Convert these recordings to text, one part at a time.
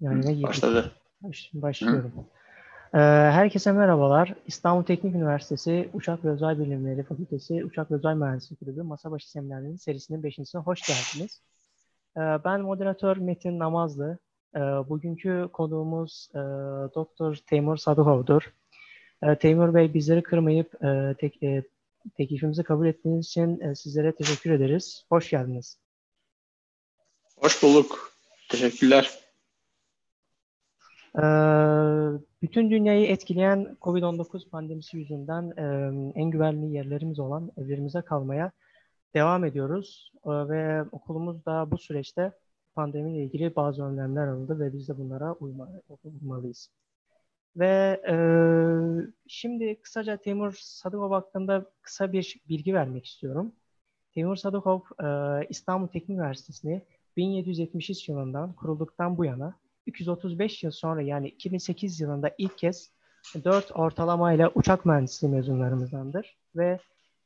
Yani ne Başladı. Baş, başlıyorum. Ee, herkese merhabalar. İstanbul Teknik Üniversitesi Uçak ve Uzay Bilimleri Fakültesi Uçak ve Uzay Mühendisliği Kulübü Masa Başı Seminerlerinin serisinin beşincisine hoş geldiniz. Ee, ben moderatör Metin Namazlı. Ee, bugünkü konuğumuz e, Doktor Teymur Saduhov'dur. Ee, Teymur Bey bizleri kırmayıp e, tek, e, teklifimizi kabul ettiğiniz için e, sizlere teşekkür ederiz. Hoş geldiniz. Hoş bulduk. Teşekkürler. Ee, bütün dünyayı etkileyen COVID-19 pandemisi yüzünden e, en güvenli yerlerimiz olan evlerimize kalmaya devam ediyoruz. Ee, ve okulumuz da bu süreçte pandemiyle ilgili bazı önlemler alındı ve biz de bunlara uyma, uymalıyız. Ve e, şimdi kısaca Timur Sadıkov hakkında kısa bir bilgi vermek istiyorum. Timur Sadıkov e, İstanbul Teknik Üniversitesi'ni 1773 yılından kurulduktan bu yana 235 yıl sonra yani 2008 yılında ilk kez 4 ortalamayla uçak mühendisliği mezunlarımızdandır ve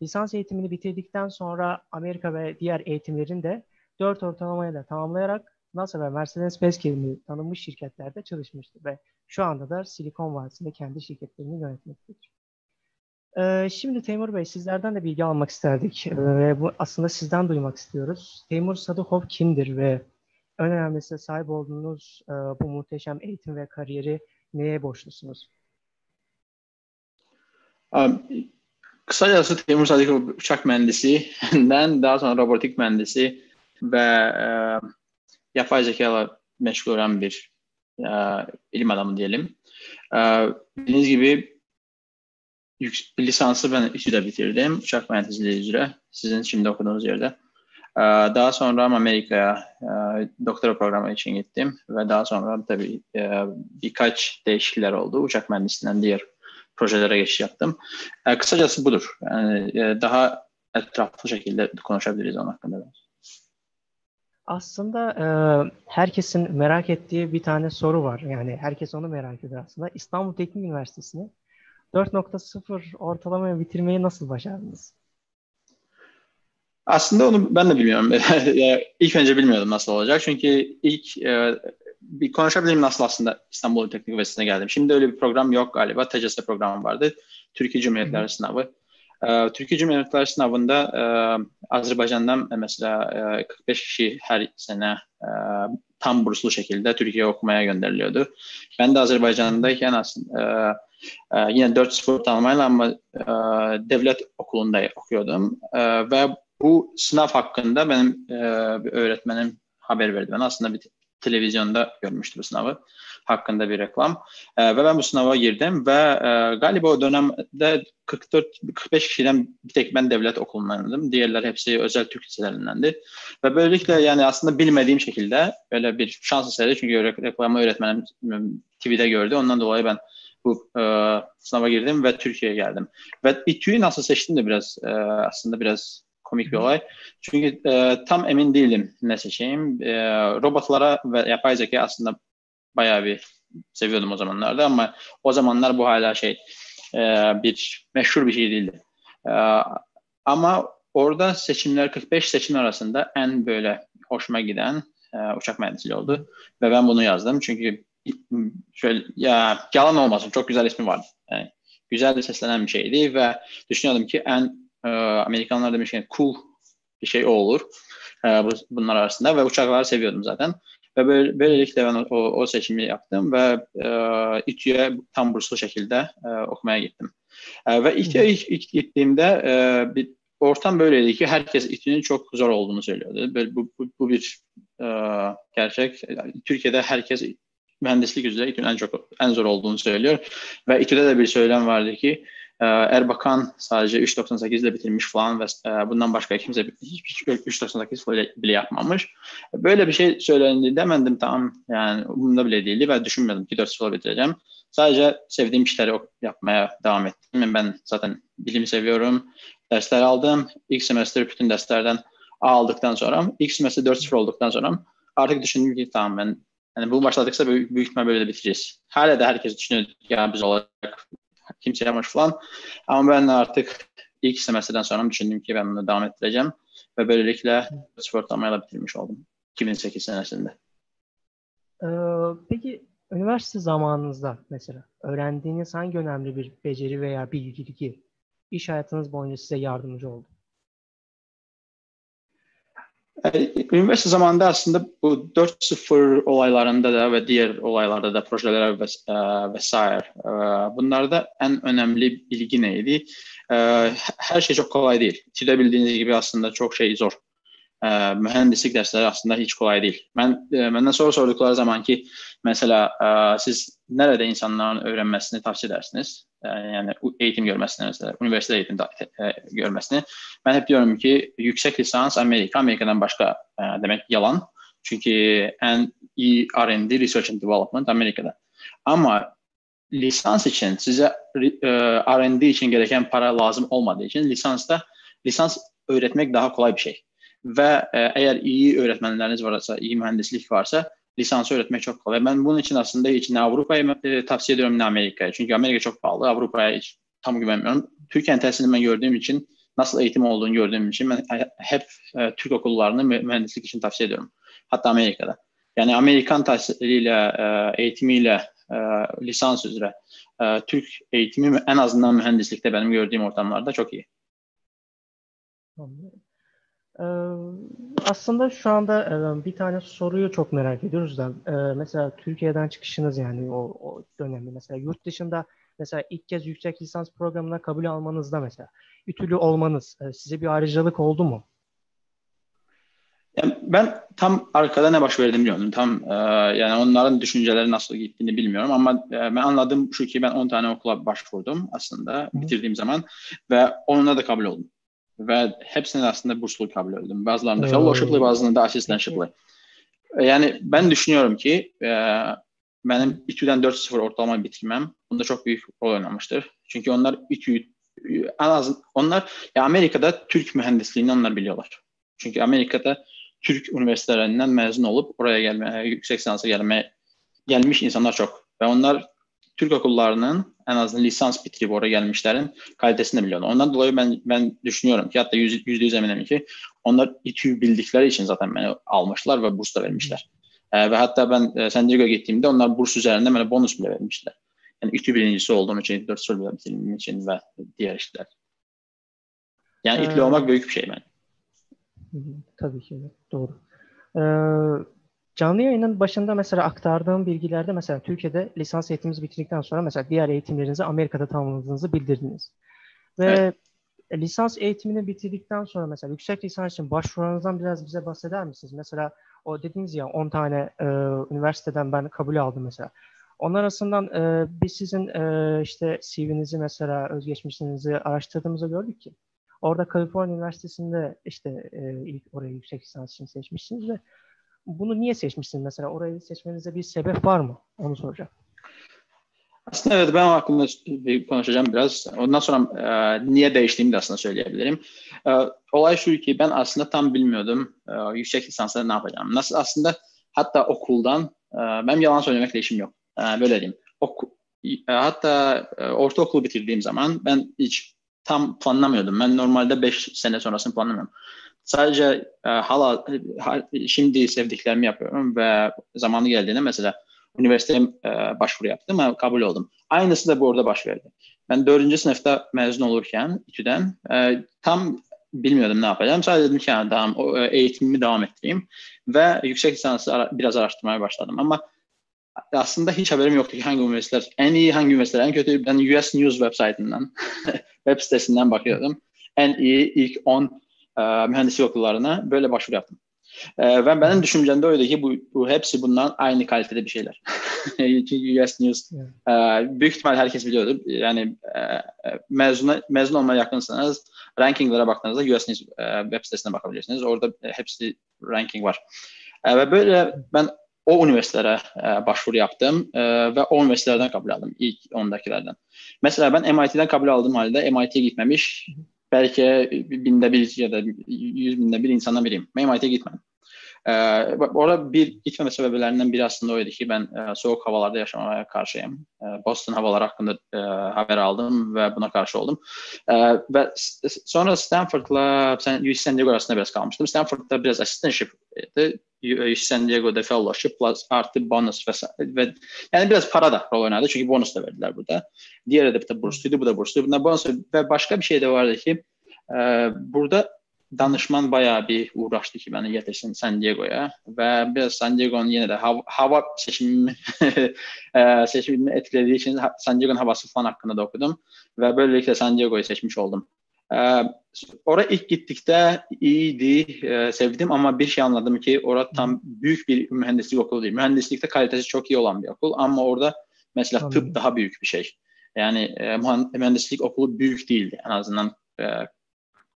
lisans eğitimini bitirdikten sonra Amerika ve diğer eğitimlerini de 4 ortalamayla tamamlayarak NASA ve Mercedes-Benz gibi tanınmış şirketlerde çalışmıştır ve şu anda da Silikon Vadisi'nde kendi şirketlerini yönetmektedir. Ee, şimdi Teymur Bey sizlerden de bilgi almak isterdik ee, ve bu aslında sizden duymak istiyoruz. Teymur Sadıkov kimdir ve önemlisi sahip olduğunuz e, bu muhteşem eğitim ve kariyeri neye borçlusunuz? Um, kısacası Temur Sadıkov uçak mühendisinden daha sonra robotik mühendisi ve e, yapay zeka ile meşgul olan bir e, ilim adamı diyelim. E, bildiğiniz gibi lisansı ben İTÜ'de bitirdim. Uçak mühendisliği üzere. Sizin şimdi okuduğunuz yerde. Ee, daha sonra Amerika'ya e, doktora programı için gittim ve daha sonra tabii e, birkaç değişiklikler oldu. Uçak mühendisliğinden diğer projelere geçiş yaptım. E, kısacası budur. Yani daha etraflı şekilde konuşabiliriz onun hakkında. Aslında herkesin merak ettiği bir tane soru var. Yani herkes onu merak ediyor aslında. İstanbul Teknik Üniversitesi'ni 4.0 ortalamaya bitirmeyi nasıl başardınız? Aslında onu ben de bilmiyorum. İlk önce bilmiyordum nasıl olacak. Çünkü ilk e, bir konuşabilirim nasıl aslında İstanbul Teknik Üniversitesi'ne geldim. Şimdi öyle bir program yok galiba. TCS programı vardı. Türkiye Cumhuriyetleri sınavı. E, Türkiye Cumhuriyetleri sınavında e, Azerbaycan'dan mesela e, 45 kişi her sene e, tam burslu şekilde Türkiye'ye okumaya gönderiliyordu. Ben de Azerbaycan'dayken aslında e, e, yine 4 spor tanımayla ama e, devlet okulunda okuyordum. E, ve bu sınav hakkında benim e, bir öğretmenim haber verdi bana. Aslında bir televizyonda görmüştü bu sınavı hakkında bir reklam. E, ve ben bu sınava girdim ve e, galiba o dönemde 44-45 kişiden bir tek ben devlet okulundandım. Diğerler hepsi özel Türk liselerindendi. Ve böylelikle yani aslında bilmediğim şekilde böyle bir şans eseri çünkü reklamı öğretmenim TV'de gördü. Ondan dolayı ben bu e, sınava girdim ve Türkiye'ye geldim. Ve İTÜ'yü nasıl seçtim de biraz e, aslında biraz komik bir olay. Çünkü e, tam emin değilim ne seçeyim. E, robotlara ve yapay zeka aslında bayağı bir seviyordum o zamanlarda ama o zamanlar bu hala şey e, bir meşhur bir şey değildi. E, ama orada seçimler 45 seçim arasında en böyle hoşuma giden e, uçak mühendisliği oldu ve ben bunu yazdım çünkü şöyle ya yalan olmasın çok güzel ismi vardı. Yani, güzel seslenen bir şeydi ve düşünüyordum ki en e, Amerikanlar demişken cool bir şey o olur e, bu, bunlar arasında ve uçakları seviyordum zaten. Ve böyle, böylelikle ben o, o seçimi yaptım ve e, İTÜ'ye tam burslu şekilde e, okumaya gittim. E, ve İTÜ'ye ilk, ilk gittiğimde e, bir ortam böyleydi ki herkes İTÜ'nün çok zor olduğunu söylüyordu. Böyle, bu, bu, bu bir e, gerçek. Türkiye'de herkes mühendislik üzere İTÜ'nün en çok en zor olduğunu söylüyor. Ve İTÜ'de de bir söylem vardı ki Erbakan sadece 3.98 ile bitirmiş falan ve e, bundan başka kimse hiç 3.98 bile yapmamış. Böyle bir şey söylendi demedim tamam yani umurumda bile değildi ve düşünmedim ki 4 sıfır bitireceğim. Sadece sevdiğim işleri yapmaya devam ettim. Ben zaten bilimi seviyorum. Dersler aldım. İlk semester bütün derslerden A aldıktan sonra, ilk semester 4-0 olduktan sonra artık düşündüm ki tamam ben yani bu başladıksa büyük, büyük ihtimal böyle de bitireceğiz. Hala da herkes düşünüyor ya biz olacak kimse yapmamış falan. Ama ben artık ilk semestrden sonra düşündüm ki ben bunu devam ettireceğim. Ve böylelikle sportlamayla bitirmiş oldum 2008 senesinde. Ee, peki üniversite zamanınızda mesela öğrendiğiniz hangi önemli bir beceri veya bilgi iş hayatınız boyunca size yardımcı oldu? Üniversitə zamanında əslində bu 4.0 olaylarında da və digər olaylarda da proyektlər və, e, və s. E, bunlarda ən önəmli bilgi nə idi? E, Hər şey çox kolay deyil. İTÜdə bildiyiniz kimi aslında çox şey zor. Mühəndislik dərsləri aslında heç kolay deyil. Mən məndən sonra sorduqları zaman ki, məsələ siz nələrdə insanların öyrənməsini tavsiyə edərsiniz? yəni eğitim görməsini, məsələn, universitet eğitim e, görməsini. Mən hep deyirəm ki, yüksək lisans Amerika, Amerikadan başqa ə, demək yalan. Çünki ən iyi R&D, research and development Amerikada. Amma lisans üçün sizə e, R&D üçün gereken para lazım olmadığı için lisansta lisans öyrətmək daha kolay bir şey. Və ə, əgər iyi öyrətmənləriniz varsa, iyi mühəndislik varsa, lisansı öğretmek çok kolay. Ben bunun için aslında hiç ne Avrupa'yı e, tavsiye ediyorum ne Amerika'ya. Çünkü Amerika çok pahalı. Avrupa'ya hiç tam güvenmiyorum. Türkiye'nin tesirini ben gördüğüm için, nasıl eğitim olduğunu gördüğüm için ben hep e, Türk okullarını mühendislik için tavsiye ediyorum. Hatta Amerika'da. Yani Amerikan tahsiliyle, e, eğitimiyle, e, lisans üzere e, Türk eğitimi en azından mühendislikte benim gördüğüm ortamlarda çok iyi. Ee, aslında şu anda e, bir tane soruyu çok merak ediyoruz da e, mesela Türkiye'den çıkışınız yani o, o dönemde mesela yurt dışında mesela ilk kez yüksek lisans programına kabul almanızda mesela ütülü olmanız e, size bir ayrıcalık oldu mu? Yani ben tam arkada ne baş verdiğini bilmiyorum. Tam e, yani onların düşünceleri nasıl gittiğini bilmiyorum ama e, ben anladım şu ki ben 10 tane okula başvurdum aslında Hı. bitirdiğim zaman ve onunla da kabul oldum və hepsinin arasında burslu kabul edildim. Bazılarında fellowshipli, bazılarında assistantshipli. Yəni mən düşünüyorum ki, ə, mənim İTÜ-dən 4.0 ortalama bitirməm bunda çox böyük rol oynamışdır. Çünki onlar İTÜ ən az onlar ya Amerikada türk mühəndisliyini onlar biliyorlar. Çünki Amerikada türk universitetlərindən məzun olub oraya gəlməyə, yüksək lisansa gəlməyə gəlmiş insanlar çox və onlar türk okullarının en azından lisans bitirip oraya gelmişlerin kalitesini biliyorlar. Ondan dolayı ben ben düşünüyorum ki hatta yüzde yüz eminim ki onlar İTÜ bildikleri için zaten beni almışlar ve burs da vermişler. Ee, ve hatta ben e, San Diego'ya gittiğimde onlar burs üzerinde bana bonus bile vermişler. Yani İTÜ birincisi olduğum için, 4 soru bitirdiğim için ve diğer işler. Yani İTÜ ee, olmak büyük bir şey ben. Tabii ki doğru. Ee, Canlı yayının başında mesela aktardığım bilgilerde mesela Türkiye'de lisans eğitiminizi bitirdikten sonra mesela diğer eğitimlerinizi Amerika'da tamamladığınızı bildirdiniz. Ve evet. lisans eğitimini bitirdikten sonra mesela yüksek lisans için başvuranızdan biraz bize bahseder misiniz? Mesela o dediğiniz ya 10 tane e, üniversiteden ben kabul aldım mesela. Onlar arasından e, biz sizin e, işte CV'nizi mesela özgeçmişinizi araştırdığımızda gördük ki orada Kaliforniya Üniversitesi'nde işte e, ilk oraya yüksek lisans için seçmişsiniz ve bunu niye seçmişsin mesela? Orayı seçmenize bir sebep var mı? Onu soracağım. Aslında evet ben hakkında konuşacağım biraz. Ondan sonra e, niye değiştiğimi de aslında söyleyebilirim. E, olay şu ki ben aslında tam bilmiyordum e, yüksek lisansda ne yapacağım. Nasıl aslında hatta okuldan e, benim yalan söylemekle işim yok. E, böyle diyeyim. Oku, e, hatta e, ortaokulu bitirdiğim zaman ben hiç tam planlamıyordum. Ben normalde 5 sene sonrasını planlamıyorum. Sadece e, hala şimdi sevdiklerimi yapıyorum ve zamanı geldiğinde mesela üniversiteye e, başvuru yaptım ve kabul oldum. Aynısı da burada baş verdi. Ben dördüncü sınıfta mezun olurken İTÜ'den e, tam bilmiyordum ne yapacağım. Sadece dedim ki o, e, eğitimimi devam ettireyim ve yüksek lisansı ara, biraz araştırmaya başladım. Ama aslında hiç haberim yoktu ki hangi üniversiteler en iyi, hangi üniversiteler en kötü. Ben US News website'inden, web sitesinden bakıyordum. En iyi ilk 10 e, mühendislik okullarına böyle başvuru yaptım. E, ve benim düşüncem de öyle ki bu, bu hepsi bundan aynı kalitede bir şeyler. Çünkü US News e, büyük ihtimal herkes biliyordur. Yani e, mezuna, mezun olmaya yakınsanız rankinglere baktığınızda US News e, web sitesine bakabilirsiniz. Orada e, hepsi ranking var. E, ve böyle ben o üniversitelere e, başvuru yaptım e, ve o üniversitelerden kabul aldım ilk ondakilerden. Mesela ben MIT'den kabul aldığım halde MIT'ye gitmemiş Bəlkə bində bir ya da 100 bində bir insana vereyim. MMIT-ə getmədim. E, orada bir gitmeme sebeplerinden biri aslında oydu ki ben e, soğuk havalarda yaşamaya karşıyım. E, Boston havaları hakkında e, haber aldım ve buna karşı oldum. E, ve sonra Stanford'la UC San Diego arasında biraz kalmıştım. Stanford'da biraz assistantship'ti. UC San Diego'da fellowship plus artı bonus vesaire. Ve, yani biraz para da rol oynadı çünkü bonus da verdiler burada. Diğer de bursluydu, bu da bursluydu. Bunlar bonus ve başka bir şey de vardı ki e, burada danışman bayağı bir uğraştı ki beni getirsin San Diego'ya ve biraz San Diego'nun yine de hava, hava seçimimi e, seçimimi etkilediği için San Diego'nun havası falan hakkında da okudum ve böylelikle San Diego'yu seçmiş oldum. Ee, oraya ilk gittikte iyiydi, e, sevdim ama bir şey anladım ki orada tam büyük bir mühendislik okulu değil. Mühendislikte kalitesi çok iyi olan bir okul ama orada mesela Anladım. tıp daha büyük bir şey. Yani e, mühendislik okulu büyük değildi en azından e,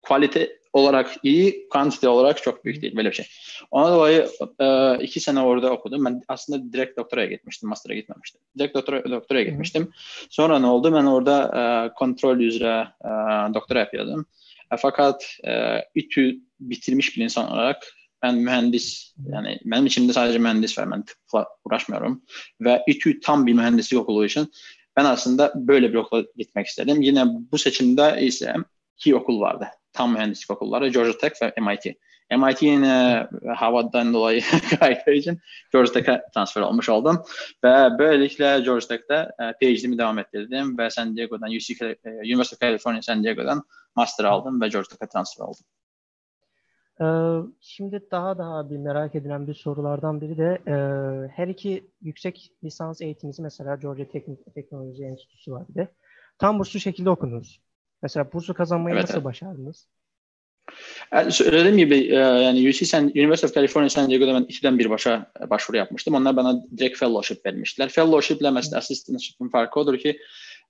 kalite olarak iyi, kantite olarak çok büyük değil böyle bir şey. Ona dolayı e, iki sene orada okudum. Ben aslında direkt doktoraya gitmiştim, master'a gitmemiştim. Direkt doktora, doktoraya gitmiştim. Sonra ne oldu? Ben orada e, kontrol üzere e, doktora yapıyordum. E, fakat e, İTÜ bitirmiş bir insan olarak ben mühendis, yani benim içimde sadece mühendis var. Ben tıpla uğraşmıyorum. Ve İTÜ tam bir mühendislik okulu için ben aslında böyle bir okula gitmek istedim. Yine bu seçimde ise iki okul vardı tam mühendislik okulları Georgia Tech ve MIT. MIT yine havadan dolayı kaydığı için Georgia Tech'e transfer olmuş oldum. Ve böylelikle Georgia Tech'te e, PhD'mi devam ettirdim ve San Diego'dan, UC, e, University of California San Diego'dan master aldım ve Georgia Tech'e transfer oldum. Ee, şimdi daha daha bir merak edilen bir sorulardan biri de e, her iki yüksek lisans eğitimimizi mesela Georgia Teknik Teknoloji Enstitüsü var bir de. Tam burslu şekilde okudunuz. Mesela bursu kazanmayı evet, nasıl evet. başardınız? Yani söylediğim gibi e, yani UC San, University of California San Diego'da ben ikiden bir başa başvuru yapmıştım. Onlar bana direkt fellowship vermişler. Fellowship ile mesela assistantship'in farkı odur ki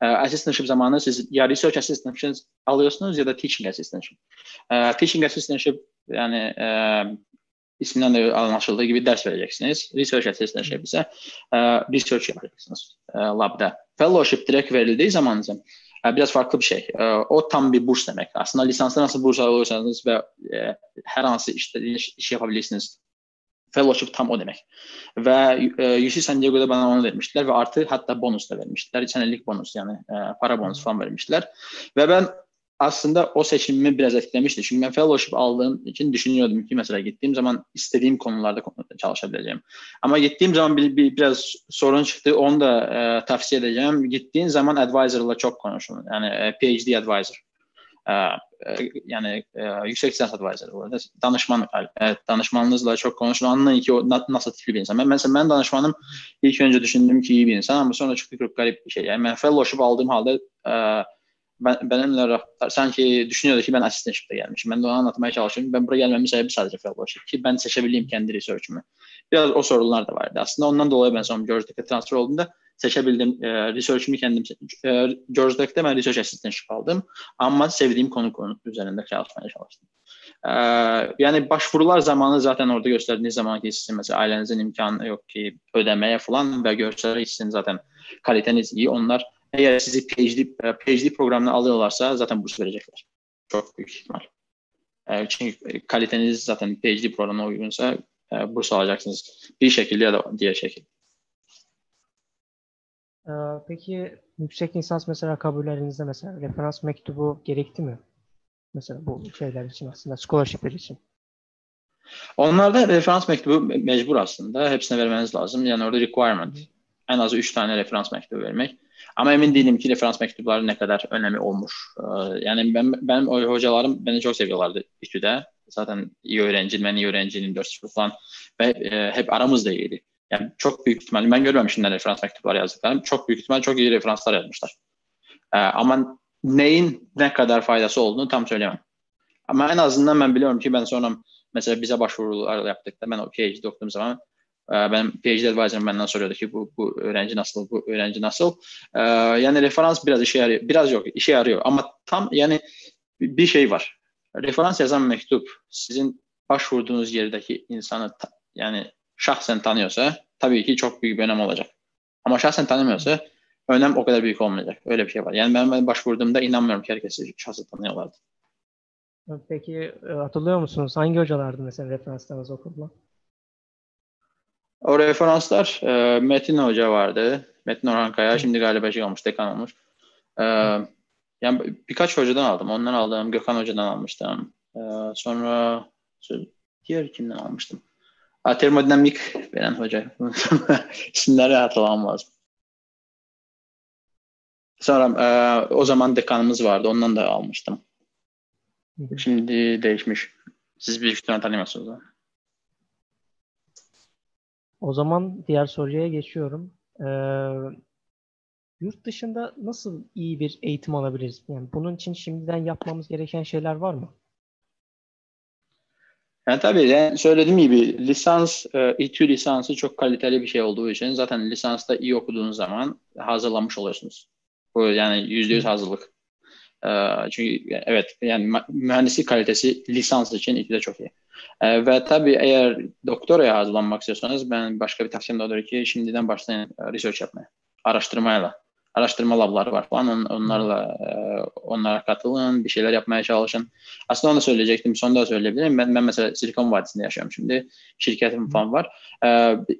e, assistantship zamanı siz ya research assistantship alıyorsunuz ya da teaching assistantship. E, teaching assistantship yani e, isminden de anlaşıldığı gibi ders vereceksiniz. Research assistantship ise e, research yapacaksınız e, labda. Fellowship direkt verildiği zaman biraz farklı bir şey. O tam bir burs demək. Aslında lisansda nasıl burs alırsanız və e, hər hansı istədiyiniz iş yapa bilirsiniz. Fellowship tam o demək. Və e, UC San Diego'da bana onu vermişdilər və artı hətta bonus da vermişdilər. Çənəlik bonus, yəni para bonusu falan vermişdilər. Və mən aslında o seçimimi biraz etkilemişti. Çünkü ben fellowship aldığım için düşünüyordum ki mesela gittiğim zaman istediğim konularda çalışabileceğim. Ama gittiğim zaman bir, bir biraz sorun çıktı. Onu da e, tavsiye edeceğim. Gittiğin zaman advisor'la çok konuşun. Yani e, PhD advisor. E, e, yani e, yüksek lisans advisor bu arada. Danışman, e, danışmanınızla çok konuşun. Anlayın ki o nasıl tipli bir insan. Ben, mesela ben danışmanım ilk önce düşündüm ki iyi bir insan ama sonra çıktı çok garip bir şey. Yani ben fellowship aldığım halde e, ben, benimle raftar, sanki düşünüyordu ki ben assistantship'te gelmişim. Ben de onu anlatmaya çalışıyorum. Ben buraya gelmemin sebebi sadece fellowship ki ben seçebileyim kendi research'ümü. Biraz o sorular da vardı. Aslında ondan dolayı ben son George Tech'e transfer olduğumda seçebildim. E, research'ümü kendim e, George Tech'te ben research assistantship aldım. Ama sevdiğim konu konu üzerinde çalışmaya çalıştım. E, yani başvurular zamanı zaten orada gösterdiğiniz zaman ki sizin mesela ailenizin imkanı yok ki ödemeye falan ve görsel sizin zaten kaliteniz iyi. Onlar eğer sizi PhD, e, PhD programına alıyorlarsa zaten burs verecekler. Çok büyük ihtimal. E, çünkü kaliteniz zaten PhD programına uygunsa e, burs alacaksınız. Bir şekilde ya da diğer şekilde. Peki yüksek lisans mesela kabullerinizde mesela referans mektubu gerekti mi? Mesela bu şeyler için aslında scholarship'ler için. Onlarda referans mektubu mecbur aslında. Hepsine vermeniz lazım. Yani orada requirement. En az 3 tane referans mektubu vermek. Ama emin değilim ki referans mektupları ne kadar önemli olmuş. Ee, yani ben, benim o hocalarım beni çok seviyorlardı İTÜ'de. Zaten iyi öğrenci, ben iyi öğrencinin 4 falan. Ve e, hep aramızda iyiydi. Yani çok büyük ihtimalle, ben görmemişim ne referans mektupları yazdıklarını. Çok büyük ihtimal çok iyi referanslar yazmışlar. Ee, ama neyin ne kadar faydası olduğunu tam söyleyemem. Ama en azından ben biliyorum ki ben sonra mesela bize başvurular yaptık da ben o PhD okuduğum zaman ee, ben PhD advisor'ım benden soruyordu ki bu, bu öğrenci nasıl, bu öğrenci nasıl. Ee, yani referans biraz işe yarıyor. Biraz yok, işe yarıyor. Ama tam yani bir şey var. Referans yazan mektup sizin başvurduğunuz yerdeki insanı yani şahsen tanıyorsa tabii ki çok büyük bir önem olacak. Ama şahsen tanımıyorsa önem o kadar büyük olmayacak. Öyle bir şey var. Yani ben, ben başvurduğumda inanmıyorum ki herkesi şahsen tanıyorlardı. Peki e, hatırlıyor musunuz? Hangi hocalardı mesela referanslarınız okulda? O referanslar e, Metin Hoca vardı. Metin Orhan Kaya şimdi galiba şey olmuş, dekan olmuş. E, yani birkaç hocadan aldım. Ondan aldım. Gökhan Hoca'dan almıştım. E, sonra diğer kimden almıştım? Ha, termodinamik veren hoca. İsimleri hatırlamam lazım. Sonra e, o zaman dekanımız vardı. Ondan da almıştım. Şimdi değişmiş. Siz büyük ihtimalle tanımıyorsunuz. O zaman diğer soruya geçiyorum. Ee, yurt dışında nasıl iyi bir eğitim alabiliriz? Yani bunun için şimdiden yapmamız gereken şeyler var mı? Yani tabii yani söylediğim gibi lisans, e, İTÜ lisansı çok kaliteli bir şey olduğu için zaten lisansta iyi okuduğunuz zaman hazırlanmış oluyorsunuz. Bu yani yüzde yüz hazırlık. Çünki evet, yəni mühəndislik kalitəsi lisans üçün ikidə çox iyi. Və təbii əgər doktoraya hazırlanmaq istəyirsəniz, mən başqa bir tövsiyəm də odur ki, şimdidən başlayın e, research yapmaya, araşdırmayla. Araşdırma labları var falan, onlarla e, onlara qatılın, bir şeylər yapmaya çalışın. Əslində onu da söyləyəcəkdim, sonra da söyləyə bilərəm. Mən mən məsələn Silikon vadisində yaşayıram şimdi. Şirkətim falan var.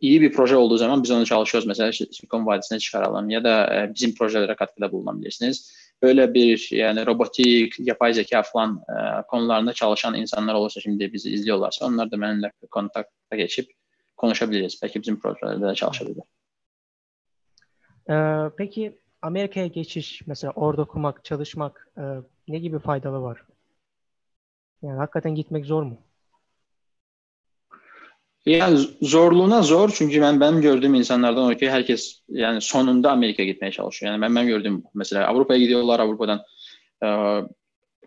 İyi bir proje olduğu zaman biz onu çalışıyoruz. Məsələn Silikon vadisinə çıxaralım ya da e, bizim projelere katkıda bulunabilirsiniz. bilirsiniz. Böyle bir yani robotik, yapay zeka falan e, konularında çalışan insanlar olursa şimdi bizi izliyorlarsa onlar da benimle kontakta geçip konuşabiliriz. Belki bizim projelerde de çalışabilir. Ee, peki Amerika'ya geçiş, mesela orada okumak, çalışmak e, ne gibi faydalı var? Yani hakikaten gitmek zor mu? Yani zorluğuna zor çünkü ben ben gördüğüm insanlardan o ki herkes yani sonunda Amerika'ya gitmeye çalışıyor. Yani ben ben gördüm mesela Avrupa'ya gidiyorlar Avrupa'dan e,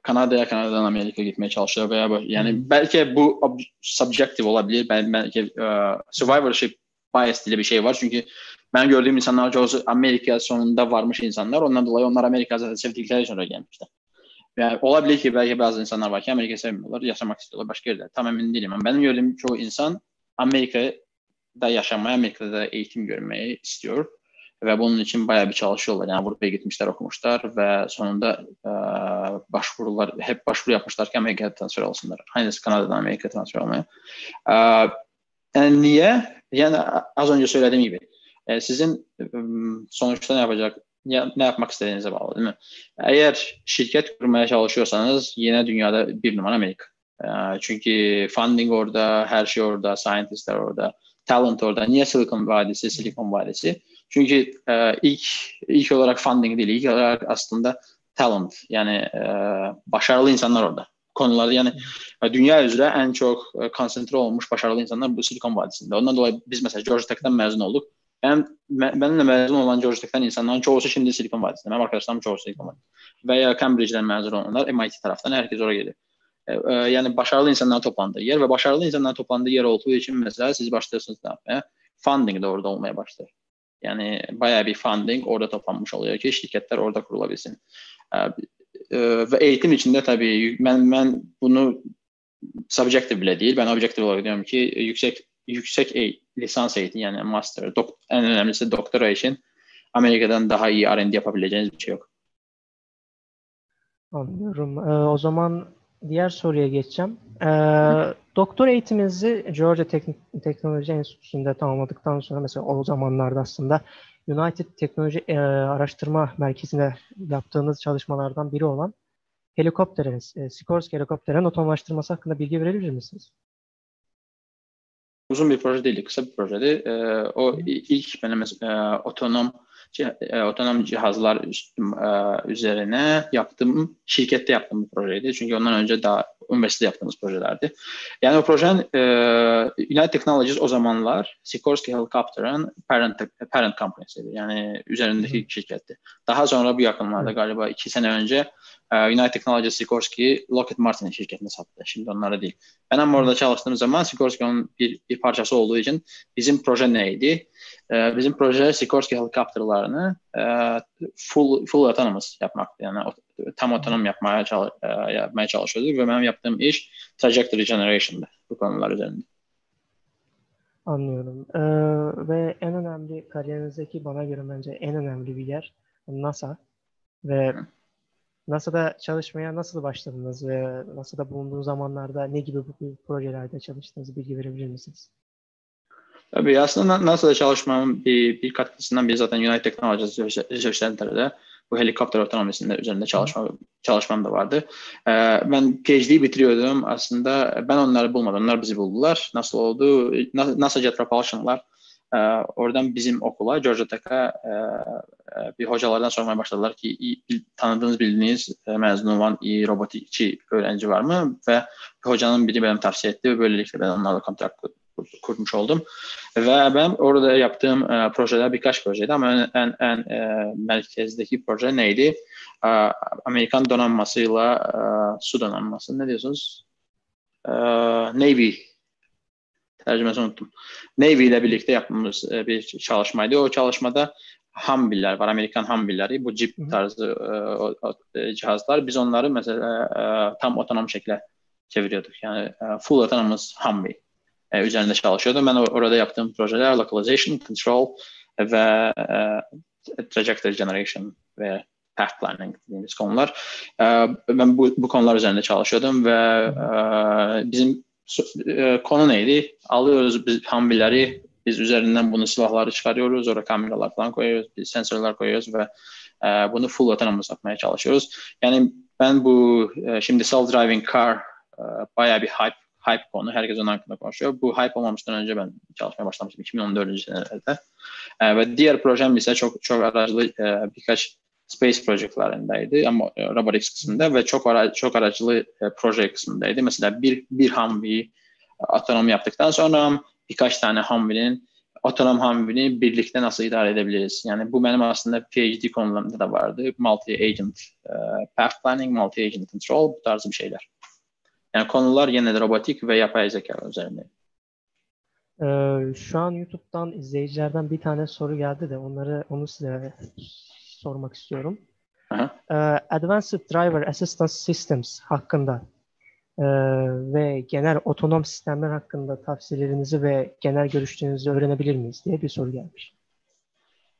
Kanada'ya Kanada'dan Amerika'ya gitmeye çalışıyor veya yani hmm. belki bu subjective olabilir. Ben belki uh, survivorship bias diye bir şey var çünkü ben gördüğüm insanlar çoğusu Amerika sonunda varmış insanlar. Ondan dolayı onlar Amerika zaten sevdikleri sonra gelmişler. Yani olabilir ki belki bazı insanlar var ki Amerika'yı sevmiyorlar, yaşamak istiyorlar başka yerde. Tam emin değilim ama benim gördüğüm çoğu insan Amerikada yaşamayı, Amerikada eğitim görməyi istəyir və bunun üçün bayağı bir çalışırlar. Yəni Avropaya getmişlər, oxumuşlar və sonunda ə, başvurular, hep başvuru yapmışlar ki, Amerikaya transfer olsunlar. Aynısı Kanadadan Amerikaya transfer olmaya. Ə, e, yəni niyə? Yəni az öncə söylədiyim kimi, ə, e, sizin ə, sonuçda nə yapacaq? Ya, nə yapmaq istədiyinizə bağlı, deyilmi? Əgər şirkət qurmaya çalışıyorsanız, yenə dünyada bir numara Amerika. E, çünkü funding orada, her şey orada, scientistler orada, talent orada. Niye Silicon Vadisi, Silicon Vadisi? Çünkü e, ilk ilk olarak funding değil, ilk olarak aslında talent yani e, başarılı insanlar orada konularda yani dünya üzere en çok konsantre olmuş başarılı insanlar bu Silikon Vadisi'nde. Ondan dolayı biz mesela Georgia Tech'ten mezun olduk. Ben, benimle mezun olan Georgia Tech'ten insanların çoğusu şimdi Silikon Vadisi'nde. Benim arkadaşlarım çoğu Silikon Vadisi'nde. Veya Cambridge'den mezun olanlar MIT taraftan herkes oraya geliyor. E, e, yani başarılı insanlar toplandığı yer ve başarılı insanlar toplandığı yer olduğu için mesela siz başlıyorsunuz ne yapmaya? Funding de orada olmaya başlıyor. Yani bayağı bir funding orada toplanmış oluyor ki şirketler orada kurulabilsin. E, ve eğitim içinde tabii ben, ben bunu subjective bile değil. Ben objective olarak diyorum ki yüksek yüksek e lisans eğitim yani master, dok en önemlisi doktora için Amerika'dan daha iyi R&D yapabileceğiniz bir şey yok. Anlıyorum. Ee, o zaman diğer soruya geçeceğim. Ee, doktor eğitiminizi Georgia Teknik Teknoloji Enstitüsü'nde tamamladıktan sonra mesela o zamanlarda aslında United Teknoloji e, Araştırma Merkezi'nde yaptığınız çalışmalardan biri olan helikopterin, e, Sikorsky helikopterin otomalaştırması hakkında bilgi verebilir misiniz? Uzun bir proje değildi, kısa bir projeydi. E, o ilk benim e, otonom e, otonom cihazlar e, üzerine yaptığım, şirkette yaptığım bir projeydi. Çünkü ondan önce daha üniversitede yaptığımız projelerdi. Yani o projenin e, United Technologies o zamanlar Sikorsky Helicopter'ın parent, parent company'siydi. Yani üzerindeki hmm. şirketti. Daha sonra bu yakınlarda galiba iki sene önce United Technologies Sikorsky Lockheed Martin'in şirketine sattı. Şimdi onlara değil. Ben ama orada çalıştığım zaman Sikorsky'nin bir, bir parçası olduğu için bizim proje neydi? Ee, bizim proje Sikorsky helikopterlarını e, full full autonomous yapmak yani tam otonom yapmaya, çalış, e, yapmaya çalışıyorduk ve benim yaptığım iş trajectory generation'dı bu konular üzerinde. Anlıyorum. Ee, ve en önemli kariyerinizdeki bana göre bence en önemli bir yer NASA ve Hı. NASA'da çalışmaya nasıl başladınız ve NASA'da bulunduğunuz zamanlarda ne gibi bu projelerde çalıştığınızı bilgi verebilir misiniz? Tabii aslında NASA'da çalışmamın bir, bir katkısından biri zaten United Technologies Research Center'da bu helikopter otonomisinde üzerinde çalışma, çalışmam da vardı. Ee, ben PhD bitiriyordum aslında. Ben onları bulmadım. Onlar bizi buldular. Nasıl oldu? NASA Jet Propulsion'lar e, oradan bizim okula, Georgia Tech'a e, e, bir hocalardan sormaya başladılar ki tanıdığınız bildiğiniz e, mezun olan iyi robotikçi öğrenci var mı? Ve hocanın biri benim tavsiye etti ve böylelikle ben onlarla kontak kurmuş oldum. Ve ben orada yaptığım e, projeler birkaç projeydi ama en, en, e, merkezdeki proje neydi? E, Amerikan donanmasıyla e, su donanması. Ne diyorsunuz? E, Navy tercümesini unuttum. Navy ile birlikte yaptığımız e, bir çalışmaydı. O çalışmada Humvee'ler var. Amerikan Humvee'leri. Bu Jeep tarzı e, o, o, e, cihazlar. Biz onları mesela e, tam otonom şekilde çeviriyorduk. Yani e, full autonomous Humvee e, üzerinde çalışıyordum. Ben orada yaptığım projeler localization, control ve e, trajectory generation ve path planning dediğimiz konular. E, ben bu, bu konular üzerinde çalışıyordum ve e, bizim e, konu neydi? Alıyoruz biz hambileri, biz üzerinden bunu silahları çıkarıyoruz, oraya kameralar falan koyuyoruz, biz sensörler koyuyoruz ve e, bunu full autonomous yapmaya çalışıyoruz. Yani ben bu e, şimdi self-driving car e, bayağı bir hype hype konu. Herkes onun hakkında konuşuyor. Bu hype olmamıştan önce ben çalışmaya başlamıştım 2014 senelerde. E, ve diğer projem ise çok çok aracılı e, birkaç space projelerindeydi ama e, robotics kısmında ve çok ara, çok aracılı e, proje kısmındaydı. Mesela bir bir Humvee e, otonom yaptıktan sonra birkaç tane Humvee'nin otonom Humvee'ni birlikte nasıl idare edebiliriz? Yani bu benim aslında PhD konularımda da vardı. Multi-agent uh, path planning, multi-agent control bu tarz bir şeyler. Yani konular yine robotik ve yapay zeka üzerinde. Ee, şu an YouTube'dan izleyicilerden bir tane soru geldi de onları onu size sormak istiyorum. Ee, Advanced Driver Assistance Systems hakkında e, ve genel otonom sistemler hakkında tavsiyelerinizi ve genel görüşlerinizi öğrenebilir miyiz diye bir soru gelmiş.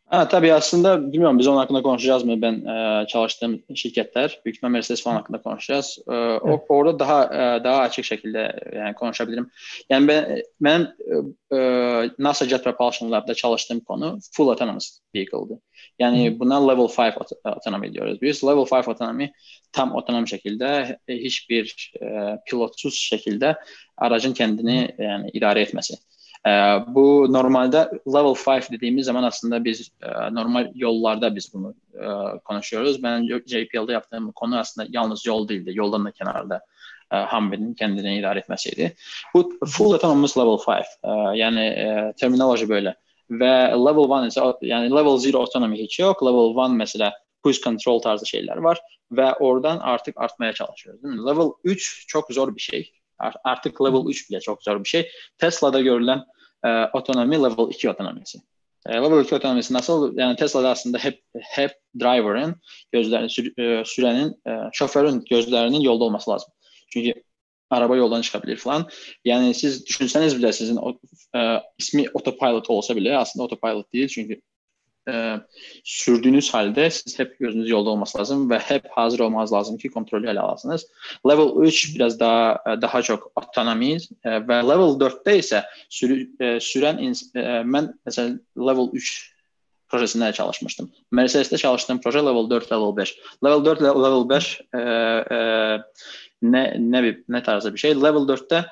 Ha, tabii aslında bilmiyorum biz onun hakkında konuşacağız mı? Ben e, çalıştığım şirketler, büyük ihtimal Mercedes falan hakkında konuşacağız. E, evet. o, orada daha e, daha açık şekilde yani konuşabilirim. Yani ben ben e, NASA Jet Propulsion Lab'da çalıştığım konu full autonomous vehicle'dı. Yani Hı. buna level 5 otonomi diyoruz. Biz level 5 otonomi tam otonom şekilde hiçbir e, pilotsuz şekilde aracın kendini yani idare etmesi. E, bu normalde level 5 dediğimiz zaman aslında biz e, normal yollarda biz bunu e, konuşuyoruz. Ben JPL'de yaptığım konu aslında yalnız yol değildi. Yoldan da kenarda e, Humvee'nin kendini idare etmesiydi. Bu full autonomous level 5. E, yani e, terminoloji böyle. Ve level 1 ise yani level 0 otonomi hiç yok. Level 1 mesela cruise control tarzı şeyler var ve oradan artık artmaya çalışıyoruz. Değil mi? Level 3 çok zor bir şey. Artık level 3 bile çok zor bir şey. Tesla'da görülen ə, autonomi level 2 avtonomiyası. E, level 2 avtonomiyası nasıl? Yəni Tesla-da aslında hep hep driverın gözlərinin sür e, sürənin ə, şoferin gözlərinin yolda olması lazım. Çünki araba yoldan çıxa bilir falan. Yəni siz düşünsəniz belə sizin ə, e, ismi autopilot olsa belə aslında autopilot deyil çünki e, sürdüğünüz halde siz hep gözünüz yolda olması lazım ve hep hazır olmanız lazım ki kontrolü ele alasınız. Level 3 biraz daha e, daha çok otonomi e, ve level 4'te ise sürü, e, süren e, ben mesela level 3 projesinde çalışmıştım. Mercedes'te çalıştığım proje level 4, level 5. Level 4, level 5 e, e, ne ne bir ne tarzda bir şey. Level 4'te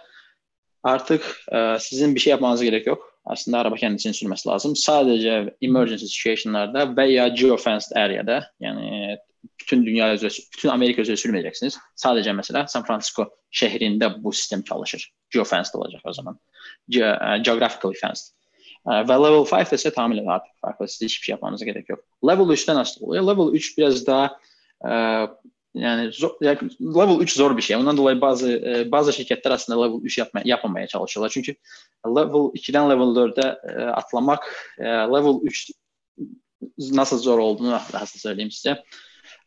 artık e, sizin bir şey yapmanız gerek yok əslində araba kəndisinin sürməsi lazım. Sadəcə emergency situationlarda və ya geofenced area-da, yəni bütün dünya üzrə, bütün Amerika üzrə sürməyəcəksiniz. Sadəcə məsələ San Francisco şəhrində bu sistem çalışır. Geofenced olacaq o zaman. Ge e, geographical fenced. E, və level 5-də isə tamamilə artıq farklı. Siz heç bir şey yapmanıza gerək yox. Level 3-dən asılı olur. Level 3 biraz daha ə, yani, zor, yani level 3 zor bir şey. Ondan dolayı bazı e, bazı şirketler aslında level 3 yapma, yapmamaya çalışıyorlar. Çünkü level 2'den level 4'e e, atlamak e, level 3 nasıl zor olduğunu nasıl söyleyeyim size.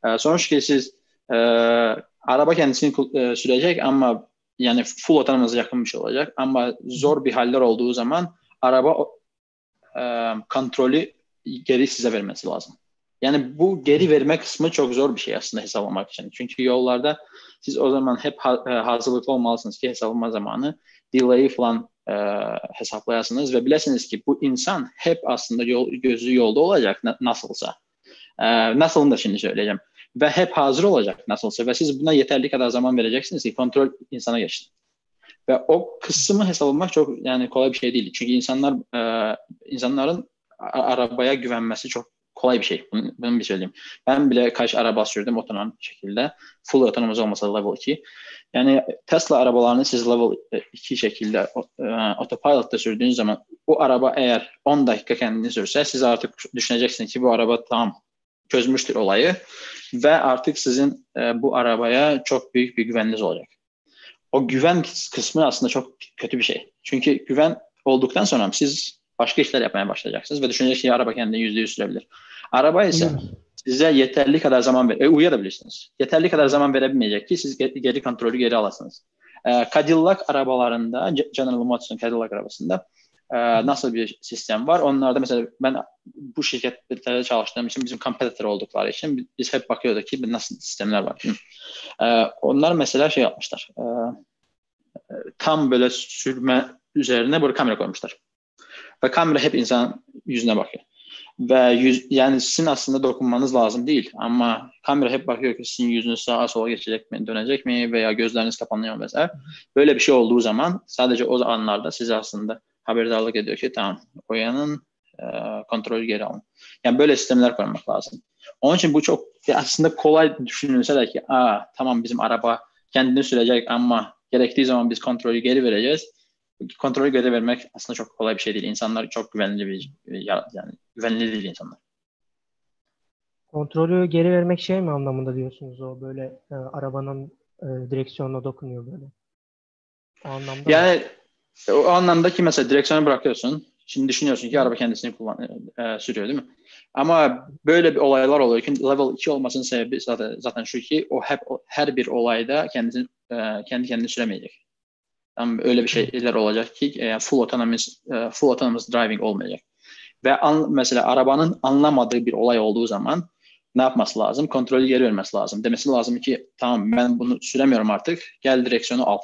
E, sonuçta siz e, araba kendisini e, sürecek ama yani full otonomuza yakın bir şey olacak. Ama zor bir haller olduğu zaman araba e, kontrolü geri size vermesi lazım. Yani bu geri verme kısmı çok zor bir şey aslında hesaplamak için. Çünkü yollarda siz o zaman hep ha- e, hazırlıklı olmalısınız ki hesaplama zamanı delay falan e, hesaplayasınız ve bilesiniz ki bu insan hep aslında yol, gözü yolda olacak nasılsa. E, nasılını da şimdi söyleyeceğim. Ve hep hazır olacak nasılsa ve siz buna yeterli kadar zaman vereceksiniz ki kontrol insana geçsin. Ve o kısmı hesaplamak çok yani kolay bir şey değil. Çünkü insanlar e, insanların arabaya güvenmesi çok kolay bir şey. Bunu, bunu bir söyleyeyim. Ben bile kaç araba sürdüm otonom şekilde. Full otonomuz olmasa level 2. Yani Tesla arabalarını siz level 2 şekilde e, otopilot'ta sürdüğünüz zaman bu araba eğer 10 dakika kendini sürse siz artık düşüneceksiniz ki bu araba tam çözmüştür olayı ve artık sizin e, bu arabaya çok büyük bir güveniniz olacak. O güven kısmı aslında çok kötü bir şey. Çünkü güven olduktan sonra siz başka işler yapmaya başlayacaksınız ve düşüneceksiniz ki araba kendini yüzde yüz sürebilir. Araba ise size yeterli kadar zaman ver, e, uyuyabilirsiniz. Yeterli kadar zaman verebilmeyecek ki siz geri kontrolü geri alasınız. E, Cadillac arabalarında, General Motors'un Cadillac arabasında e, nasıl bir sistem var? Onlarda mesela ben bu şirketlerde çalıştığım için bizim competitor oldukları için biz hep bakıyorduk ki nasıl sistemler var. E, onlar mesela şey yapmışlar. E, tam böyle sürme üzerine böyle kamera koymuşlar. Ve kamera hep insan yüzüne bakıyor. Ve yüz, yani sizin aslında dokunmanız lazım değil. Ama kamera hep bakıyor ki sizin yüzünüz sağa sola geçecek mi, dönecek mi veya gözleriniz kapanıyor mu mesela. Böyle bir şey olduğu zaman sadece o anlarda size aslında haberdarlık ediyor ki tamam uyanın e, kontrolü geri alın. Yani böyle sistemler koymak lazım. Onun için bu çok aslında kolay düşünülse de ki Aa, tamam bizim araba kendini sürecek ama gerektiği zaman biz kontrolü geri vereceğiz kontrolü geri vermek aslında çok kolay bir şey değil. İnsanlar çok güvenli bir yani güvenli değil insanlar. Kontrolü geri vermek şey mi anlamında diyorsunuz o böyle e, arabanın e, direksiyonuna dokunuyor böyle. O anlamda yani mı? o anlamda ki mesela direksiyonu bırakıyorsun. Şimdi düşünüyorsun ki araba kendisini kullan, e sürüyor değil mi? Ama böyle bir olaylar oluyor ki level 2 olmasının sebebi zaten, zaten şu ki o hep her bir olayda kendisini e, kendi kendini süremeyecek. Tam öyle bir şeyler olacak ki e, full autonomous e, full autonomous driving olmayacak. Ve an, mesela arabanın anlamadığı bir olay olduğu zaman ne yapması lazım? Kontrolü geri vermesi lazım. Demesi lazım ki tamam ben bunu süremiyorum artık. Gel direksiyonu al.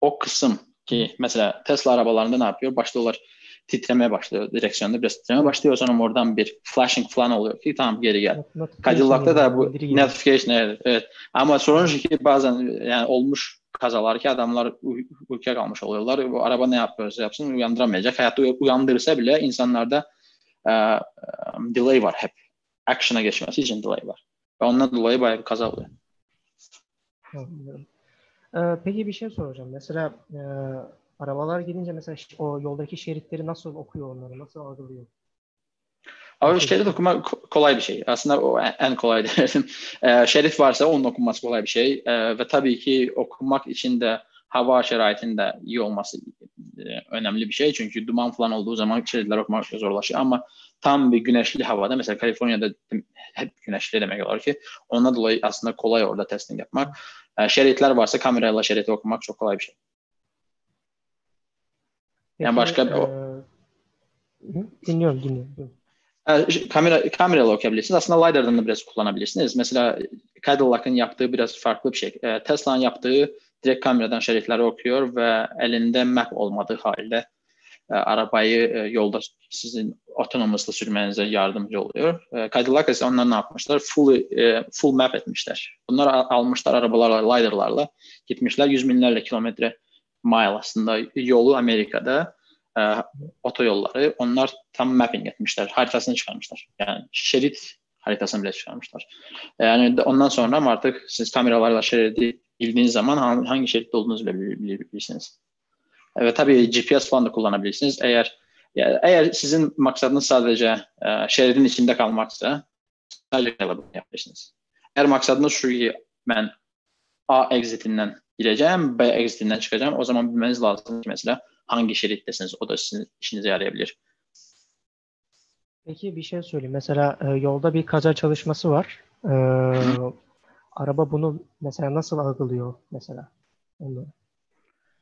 O kısım ki mesela Tesla arabalarında ne yapıyor? Başlıyorlar titremeye başlıyor direksiyonda biraz titremeye başlıyor sonra oradan bir flashing falan oluyor ki tamam geri gel. Cadillac'ta da bu notification evet, evet. Ama sorun şu ki bazen yani olmuş kazalar ki adamlar uykuya kalmış oluyorlar. Bu araba ne yapıyorsa yapsın uyandıramayacak. Hayatta uyandırırsa bile insanlarda e, delay var hep. Action'a geçmesi için delay var. Ve ondan dolayı bayağı bir kaza oluyor. Ee, peki bir şey soracağım. Mesela e, arabalar gelince mesela o yoldaki şeritleri nasıl okuyor onları? Nasıl algılıyor? Ama şerit okumak kolay bir şey. Aslında o en kolay derim. E, şerit varsa onun okunması kolay bir şey. E, ve tabii ki okumak için de hava şeraitinde iyi olması e, önemli bir şey. Çünkü duman falan olduğu zaman şeritler okumak zorlaşıyor. Ama tam bir güneşli havada mesela Kaliforniya'da hep güneşli demek olur ki ondan dolayı aslında kolay orada testing yapmak. E, şeritler varsa kamerayla şeriti okumak çok kolay bir şey. Yani başka e, dinliyorum dinliyorum. Kamera kamerayla okuyabilirsiniz. Aslında LiDAR'dan da biraz kullanabilirsiniz. Mesela Cadillac'ın yaptığı biraz farklı bir şey. Tesla'nın yaptığı direkt kameradan şeritleri okuyor ve elinde map olmadığı halde arabayı yolda sizin otonomusla sürmenize yardımcı oluyor. Cadillac ise onlar ne yapmışlar? Full, full map etmişler. Bunlar almışlar arabalarla, LiDAR'larla gitmişler. Yüz binlerle kilometre mile aslında yolu Amerika'da e, otoyolları onlar tam mapping etmişler. Haritasını çıkarmışlar. Yani şerit haritasını bile çıkarmışlar. Yani ondan sonra artık siz kameralarla şeridi bildiğiniz zaman hangi şeritte olduğunuzu bile bilebilirsiniz. Evet tabii GPS falan da kullanabilirsiniz. Eğer yani eğer sizin maksadınız sadece e, şeridin içinde kalmaksa sadece yapabilirsiniz. Eğer maksadınız şu ki ben A exitinden gireceğim, B exitinden çıkacağım. O zaman bilmeniz lazım mesela hangi şerittesiniz o da sizin işinize yarayabilir. Peki bir şey söyleyeyim. Mesela e, yolda bir kaza çalışması var. E, araba bunu mesela nasıl algılıyor mesela? Onu.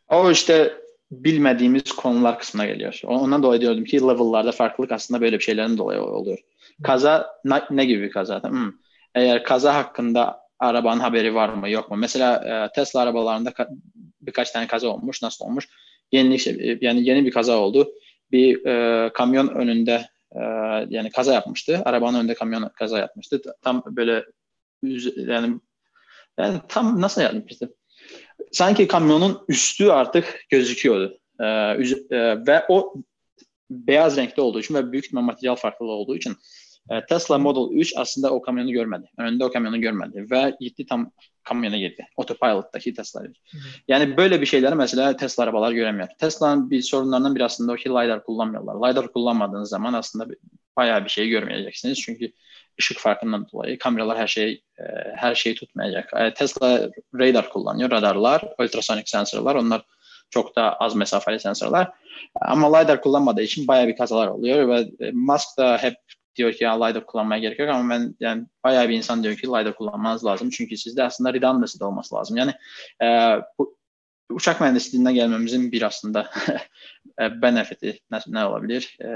O işte bilmediğimiz konular kısmına geliyor. Ondan dolayı diyordum ki level'larda farklılık aslında böyle bir şeylerin dolayı oluyor. Kaza ne, ne gibi bir kaza? Hmm. Eğer kaza hakkında arabanın haberi var mı yok mu? Mesela e, Tesla arabalarında ka- birkaç tane kaza olmuş. Nasıl olmuş? Yenilik şey, yani yeni bir kaza oldu. Bir e, kamyon önünde e, yani kaza yapmıştı. Arabanın önünde kamyon kaza yapmıştı. Tam böyle yani yani tam nasıl yapmıştı? Sanki kamyonun üstü artık gözüküyordu. Ee, e, ve o beyaz renkte olduğu için ve büyük ihtimal materyal farklılığı olduğu için e, Tesla Model 3 aslında o kamyonu görmedi. Önünde o kamyonu görmedi ve gitti tam kamyona girdi. Autopilot'taki Tesla. Yani böyle bir şeyleri mesela Tesla arabalar göremiyor. Tesla'nın bir sorunlarından biri aslında o ki LiDAR kullanmıyorlar. LiDAR kullanmadığınız zaman aslında bayağı bir şey görmeyeceksiniz. Çünkü ışık farkından dolayı kameralar her şeyi e, her şeyi tutmayacak. E, Tesla radar kullanıyor. Radarlar, ultrasonik sensörler onlar çok daha az mesafeli sensörler. Ama LiDAR kullanmadığı için bayağı bir kazalar oluyor ve e, Musk da hep diyor ki ya LiDAR kullanmaya gerek yok ama ben yani bayağı bir insan diyor ki LiDAR kullanmanız lazım. Çünkü sizde aslında redundancy de olması lazım. Yani e, bu, uçak mühendisliğinden gelmemizin bir aslında benefiti ne, ne olabilir? E,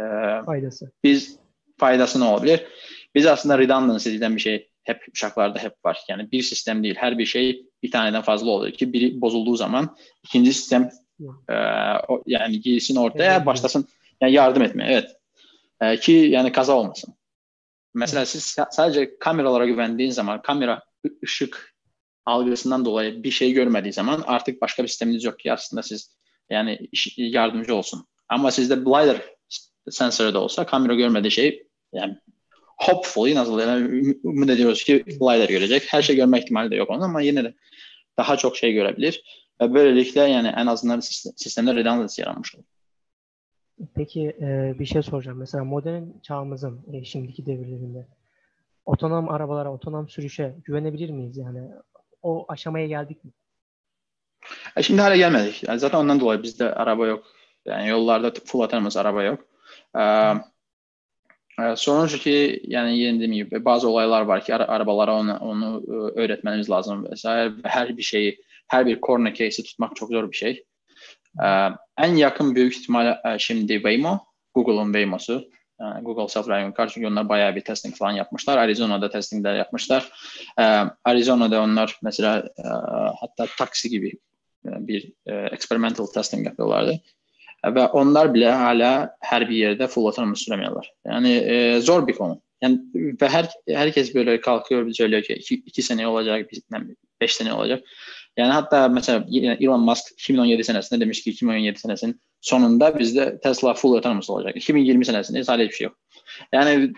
faydası. Biz faydası ne olabilir? Biz aslında redundancy denilen bir şey hep uçaklarda hep var. Yani bir sistem değil. Her bir şey bir taneden fazla oluyor ki biri bozulduğu zaman ikinci sistem e, yani girsin ortaya evet, başlasın yani yardım etmeye. Evet. E, ki yani kaza olmasın. Mesela siz sadece kameralara güvendiğin zaman kamera ışık algısından dolayı bir şey görmediği zaman artık başka bir sisteminiz yok ki aslında siz yani yardımcı olsun. Ama sizde LiDAR sensörü de olsa kamera görmediği şey yani hopefully nasıl yani ümit ediyoruz ki LiDAR görecek. Her şey görme ihtimali de yok onun ama yine de daha çok şey görebilir. Ve böylelikle yani en azından sistemde redundancy yaranmış olur. Peki e, bir şey soracağım. Mesela modern çağımızın e, şimdiki devirlerinde otonom arabalara, otonom sürüşe güvenebilir miyiz? Yani o aşamaya geldik mi? E şimdi hala gelmedik. Yani zaten ondan dolayı bizde araba yok. Yani yollarda full otonomous araba yok. Ee, sorun şu ki yani yeni dediğim gibi bazı olaylar var ki ara, arabalara onu, onu e, öğretmemiz lazım vesaire. Her bir şeyi, her bir corner case'i tutmak çok zor bir şey. Ee, en yakın büyük ihtimal e, şimdi Waymo, Google'un Waymo'su. Yani Google Self-Driving Car çünkü onlar bayağı bir testing falan yapmışlar. Arizona'da testingler yapmışlar. Ee, Arizona'da onlar mesela e, hatta taksi gibi bir experimental testing yapıyorlardı. Ve onlar bile hala her bir yerde full otonom süremiyorlar. Yani e, zor bir konu. Yani ve her herkes böyle kalkıyor söylüyor ki iki, iki sene olacak, beş sene olacak. Yani hatta mesela Elon Musk 2017 senesinde demiş ki 2017 senesinin sonunda bizde Tesla full otonomous olacak. 2020 senesinde sadece bir şey yok. Yani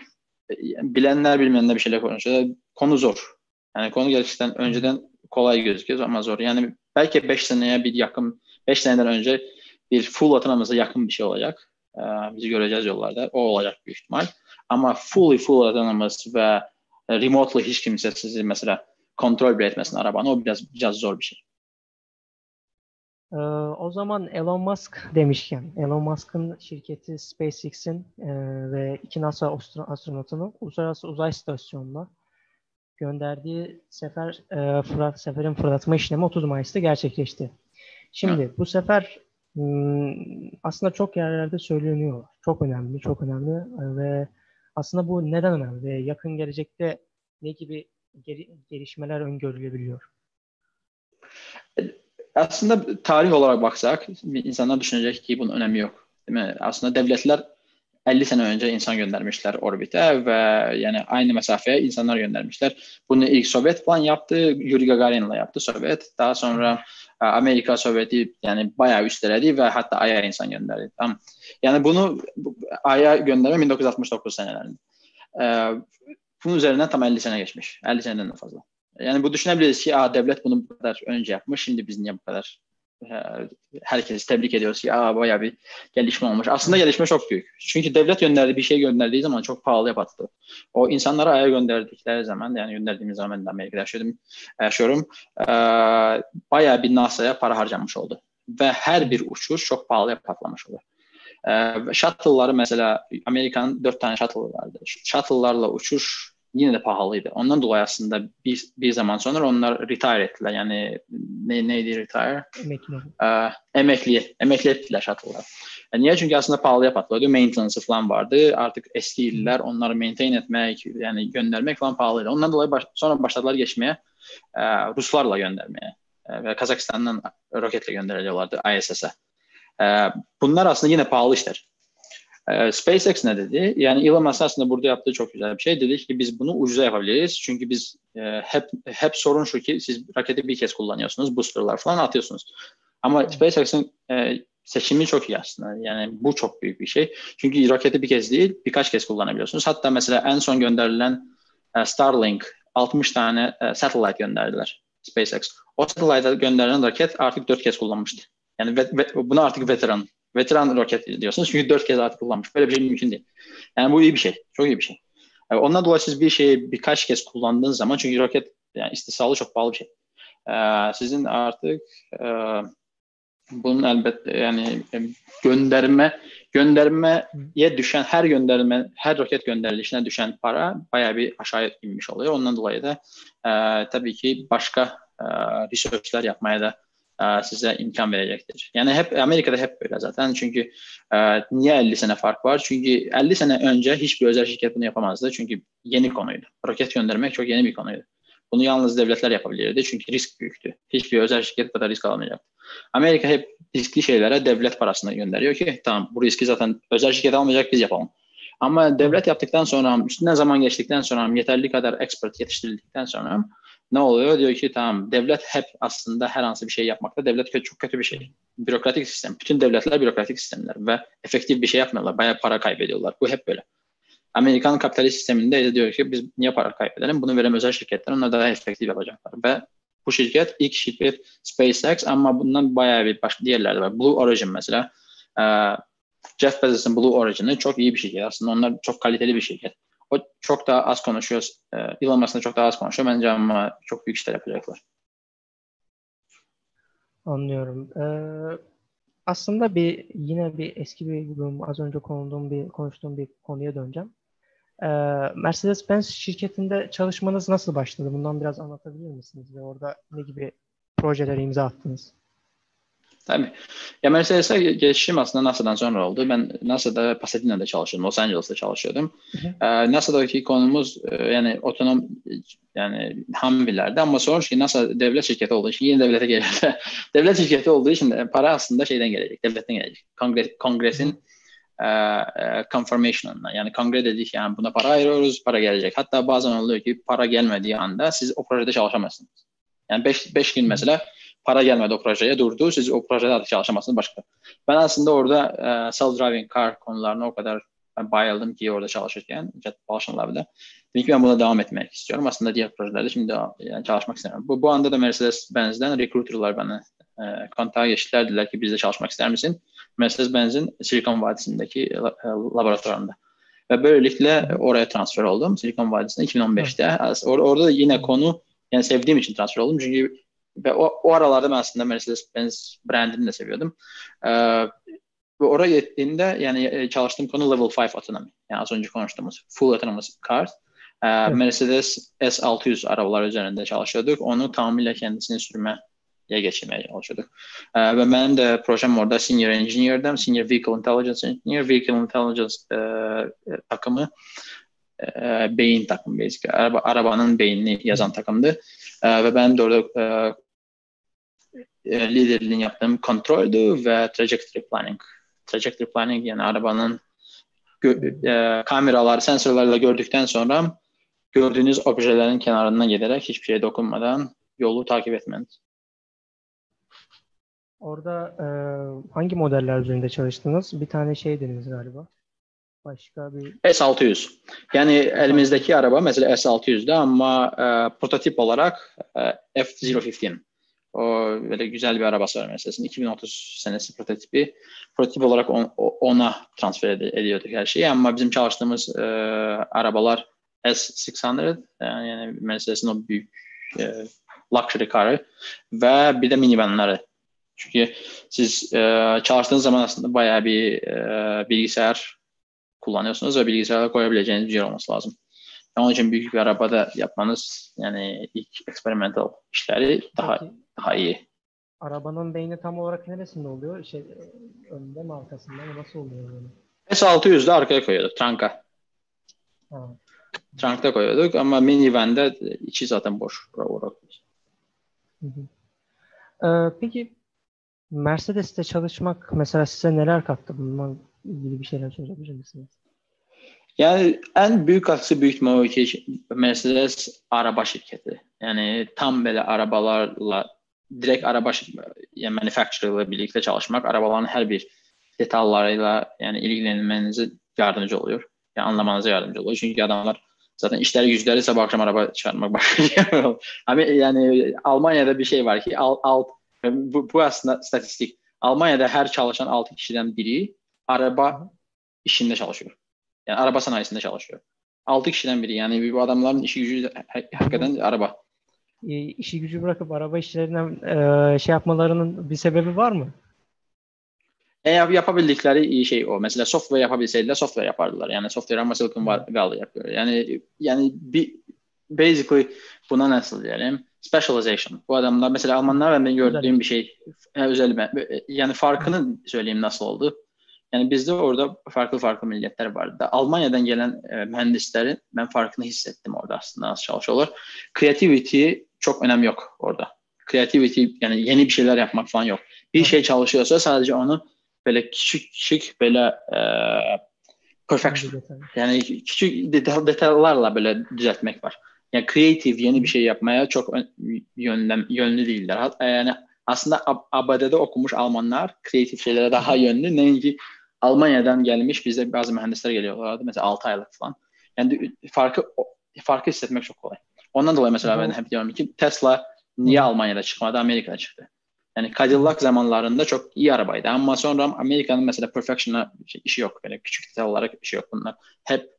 bilenler bilmeyenler bir şeyler konuşuyor. Konu zor. Yani konu gerçekten önceden kolay gözüküyor ama zor. Yani belki 5 seneye bir yakın 5 seneden önce bir full autonomous'a yakın bir şey olacak. Ee, bizi göreceğiz yollarda. O olacak büyük ihtimal. Ama fully full autonomous ve remotely hiç kimse sizi mesela kontrol bile etmesin arabanı. O biraz, biraz zor bir şey. Ee, o zaman Elon Musk demişken, Elon Musk'ın şirketi SpaceX'in e, ve iki NASA astronotunu uluslararası uzay istasyonuna gönderdiği sefer e, seferin fırlatma işlemi 30 Mayıs'ta gerçekleşti. Şimdi evet. bu sefer Hmm, aslında çok yerlerde söyleniyor. Çok önemli, çok önemli ve aslında bu neden önemli yakın gelecekte ne gibi geri, gelişmeler öngörülebiliyor? Aslında tarih olarak baksak insanlar düşünecek ki bunun önemi yok. Değil mi? Aslında devletler 50 sene önce insan göndermişler orbite ve yani aynı mesafeye insanlar göndermişler. Bunu ilk Sovyet falan yaptı, Yuri Gagarin'la yaptı Sovyet. Daha sonra Amerika Sovyeti yani bayağı üsteledi ve hatta Ay'a insan gönderdi. Tamam. Yani bunu Ay'a gönderme 1969 senelerinde. Ee, bunun üzerinden tam 50 sene geçmiş. 50 seneden de fazla. Yani bu düşünebiliriz ki Aa, devlet bunu bu kadar önce yapmış. Şimdi biz niye bu kadar herkes tebrik ediyoruz ki Aa, bayağı bir gelişme olmuş. Aslında gelişme çok büyük. Çünkü devlet gönderdiği bir şey gönderdiği zaman çok pahalıya patladı. O insanlara aya gönderdikleri zaman yani gönderdiğimiz zaman ben Amerika'da yaşıyorum. yaşıyorum e, bayağı bir NASA'ya para harcanmış oldu. Ve her bir uçuş çok pahalıya patlamış oldu. E, shuttle'ları mesela Amerika'nın dört tane shuttle vardı. Shuttle'larla uçuş yine de pahalıydı. Ondan dolayı aslında bir, bir zaman sonra onlar retire ettiler. Yani ne, neydi retire? Emekli. Ee, emekli. Emekli ettiler shuttle'lar. Yani niye? Çünkü aslında pahalıya patladı. Maintenance falan vardı. Artık eski iller onları maintain etmek, yani göndermek falan pahalıydı. Ondan dolayı baş, sonra başladılar geçmeye. E, Ruslarla göndermeye. E, ve Kazakistan'dan roketle gönderiyorlardı ISS'e. E, bunlar aslında yine pahalı işler. E, SpaceX ne dedi? Yani Elon Musk aslında burada yaptığı çok güzel bir şey. Dedi ki biz bunu ucuza yapabiliriz. Çünkü biz e, hep hep sorun şu ki siz raketi bir kez kullanıyorsunuz. Boosterlar falan atıyorsunuz. Ama SpaceX'in e, seçimi çok iyi aslında. Yani bu çok büyük bir şey. Çünkü roketi bir kez değil birkaç kez kullanabiliyorsunuz. Hatta mesela en son gönderilen e, Starlink 60 tane e, satellite gönderdiler SpaceX. O satellite'a gönderilen roket artık 4 kez kullanmıştı. Yani ve, ve, bunu artık veteran veteran roket diyorsunuz. Çünkü 4 kez artık kullanmış. Böyle bir şey mümkün değil. Yani bu iyi bir şey. Çok iyi bir şey. Yani ondan dolayı siz bir şeyi birkaç kez kullandığınız zaman çünkü roket yani istisnalı çok pahalı bir şey. Ee, sizin artık e, bunun elbette yani gönderme göndermeye düşen her gönderme her roket gönderilişine düşen para bayağı bir aşağıya inmiş oluyor. Ondan dolayı da e, tabii ki başka e, researchler yapmaya da e, size imkan verecektir. Yani hep Amerika'da hep böyle zaten. Çünkü e, niye 50 sene fark var? Çünkü 50 sene önce hiçbir özel şirket bunu yapamazdı. Çünkü yeni konuydu. Roket göndermek çok yeni bir konuydu. Bunu yalnız devletler yapabilirdi. Çünkü risk büyüktü. Hiçbir özel şirket kadar risk alamayacaktı. Amerika hep riskli şeylere devlet parasını gönderiyor ki tamam bu riski zaten özel şirket almayacak biz yapalım. Ama devlet yaptıktan sonra üstünden zaman geçtikten sonra yeterli kadar expert yetiştirildikten sonra ne oluyor? Diyor ki tamam devlet hep aslında her an bir şey yapmakta. Devlet çok kötü bir şey. Bürokratik sistem. Bütün devletler bürokratik sistemler ve efektif bir şey yapmıyorlar. Bayağı para kaybediyorlar. Bu hep böyle. Amerikan kapitalist sisteminde de diyor ki biz niye para kaybedelim? Bunu veren özel şirketler onlar daha efektif yapacaklar. Ve bu şirket ilk şirket SpaceX ama bundan bayağı bir başka diğerleri var. Blue Origin mesela. Jeff Bezos'un Blue Origin'i çok iyi bir şirket. Aslında onlar çok kaliteli bir şirket. O çok daha az konuşuyor. E, Elon Musk'la çok daha az konuşuyor. Bence ama çok büyük işler yapacaklar. Anlıyorum. Ee, aslında bir yine bir eski bir durum az önce konduğum bir konuştuğum bir konuya döneceğim. Ee, Mercedes-Benz şirketinde çalışmanız nasıl başladı? Bundan biraz anlatabilir misiniz? Ve orada ne gibi projelere imza attınız? Tabii. Ya Mercedes'e geçişim aslında NASA'dan sonra oldu. Ben NASA'da Pasadena'da çalışıyordum. Los Angeles'ta çalışıyordum. Hı hı. Ee, NASA'daki konumuz e, yani otonom yani hamillerdi ama sonra ki NASA devlet şirketi olduğu için yine devlete gelirdi. devlet şirketi olduğu için de para aslında şeyden gelecek, devletten gelecek. Kongres, kongresin e, e, confirmation'ına yani kongre dedik yani buna para ayırıyoruz, para gelecek. Hatta bazen oluyor ki para gelmediği anda siz o projede çalışamazsınız. Yani 5 gün mesela para gelmedi o projeye durdu. Siz o projede artık çalışamazsınız başka. Ben aslında orada e, self-driving car konularına o kadar bayıldım ki orada çalışırken Propulsion Lab'da. Dedim ki ben buna devam etmek istiyorum. Aslında diğer projelerde şimdi yani çalışmak istemiyorum. Bu, bu anda da Mercedes-Benz'den recruiterlar bana e, kontağa geçtiler. Dediler ki bizde çalışmak ister misin? Mercedes-Benz'in Silikon Vadisi'ndeki e, laboratuvarında. Ve böylelikle oraya transfer oldum. Silikon Vadisi'nde 2015'te. Or- orada yine konu yani sevdiğim için transfer oldum. Çünkü ve o, o aralarda ben aslında Mercedes-Benz brandini de seviyordum. Ee, ve oraya gittiğimde yani e, çalıştığım konu Level 5 autonomy. Yani az önce konuştuğumuz full autonomous cars. Ee, evet. Mercedes S600 arabalar üzerinde çalışıyorduk. Onu tamamıyla kendisini sürmeye geçirmeye çalışıyorduk. Ee, ve benim de projem orada Senior Engineer'dım. Senior Vehicle Intelligence Engineer. Vehicle Intelligence e, e takımı e, beyin takımı basic. Araba, arabanın beynini yazan takımdı. E, ve ben de orada e, e, liderliğini yaptığım kontroldü ve trajectory planning. Trajectory planning yani arabanın e, kameralar, sensörlerle gördükten sonra gördüğünüz objelerin kenarından giderek hiçbir şeye dokunmadan yolu takip etmeniz. Orada e, hangi modeller üzerinde çalıştınız? Bir tane şey dediniz galiba. Başka bir... S600. Yani elimizdeki araba mesela S600'de ama e, prototip olarak e, F015. O, belə gözəl bir arabası var məsələn. 2030 sənəsi prototipi prototip olaraq on, ona transfer ed ediyorduk hər şeyi. Amma bizim çalışdığımız ə, arabalar S600, e, yəni, yəni məsələn o böyük ə, e, luxury karı və bir də minivanları. Çünki siz ə, çalışdığınız zaman əslində bayağı bir ə, bilgisayar kullanıyorsunuz və bilgisayara qoya biləcəyiniz bir yer olması lazım. Onun üçün böyük bir arabada yapmanız, yəni ilk eksperimental işləri daha Hı -hı daha iyi. Arabanın beyni tam olarak neresinde oluyor? Şey, önünde mi arkasında mı? Nasıl oluyor böyle? S600'de arkaya koyuyorduk. Tranka. Ha. Trunk'ta koyuyorduk ama minivan'de içi zaten boş. Hı hı. Ee, peki Mercedes'te çalışmak mesela size neler kattı? Bununla ilgili bir şeyler söyleyebilir misiniz? Yani en büyük katkısı büyük ihtimal o ki Mercedes araba şirketi. Yani tam böyle arabalarla direkt araba yani manufacturer ile birlikte çalışmak arabaların her bir detaylarıyla yani ilgilenmenize yardımcı oluyor. Yani anlamanıza yardımcı oluyor. Çünkü adamlar zaten işleri güçleri sabah akşam araba çıkarmak başlıyor. Ama yani Almanya'da bir şey var ki alt, alt bu, bu aslında statistik. Almanya'da her çalışan 6 kişiden biri araba işinde çalışıyor. Yani araba sanayisinde çalışıyor. 6 kişiden biri. Yani bu adamların işi gücü hakikaten araba. E, işi gücü bırakıp araba işlerinden e, şey yapmalarının bir sebebi var mı? E, yap, yapabildikleri şey o. Mesela software yapabilseydiler software yapardılar. Yani software ama Silicon Valley yapıyor. Yani yani bir basically buna nasıl diyelim? Specialization. Bu adamlar mesela Almanlar ben gördüğüm bir şey özel yani farkını söyleyeyim nasıl oldu. Yani bizde orada farklı farklı milletler vardı. Almanya'dan gelen e, mühendislerin ben farkını hissettim orada aslında nasıl çalışıyorlar. Creativity çok önem yok orada. Creativity yani yeni bir şeyler yapmak falan yok. Bir şey çalışıyorsa sadece onu böyle küçük küçük böyle e, perfection yani küçük detay, detaylarla böyle düzeltmek var. Yani creative yeni bir şey yapmaya çok yönlem, yönlü değiller. Yani aslında ABD'de okumuş Almanlar kreatif şeylere daha yönlü. Ne ki Almanya'dan gelmiş bize bazı mühendisler geliyorlardı. Mesela 6 aylık falan. Yani farkı farkı hissetmek çok kolay. Ondan dolayı mesela ben hep diyorum ki Tesla niye Almanya'da çıkmadı Amerika'da çıktı. Yani Cadillac zamanlarında çok iyi arabaydı ama sonra Amerika'nın mesela perfection'a işi yok. Böyle küçük detay olarak işi yok bunlar. Hep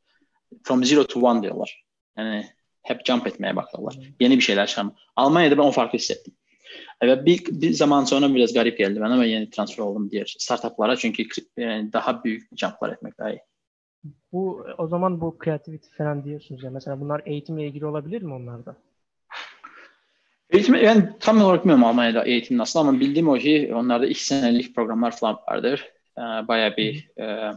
from zero to one diyorlar. Yani hep jump etmeye bakıyorlar. Yeni bir şeyler çıkarma. Almanya'da ben o farkı hissettim. Evet bir, bir zaman sonra biraz garip geldi bana ve yeni transfer oldum diğer startuplara çünkü yani daha büyük jumplar etmek daha iyi. Bu o zaman bu kreativite falan diyorsunuz ya mesela bunlar eğitimle ilgili olabilir mi onlarda? Eğitim, yani tam olarak bilmiyorum Almanya'da eğitim nasıl ama bildiğim o ki onlarda iki senelik programlar falan vardır. Ee, bayağı bir e,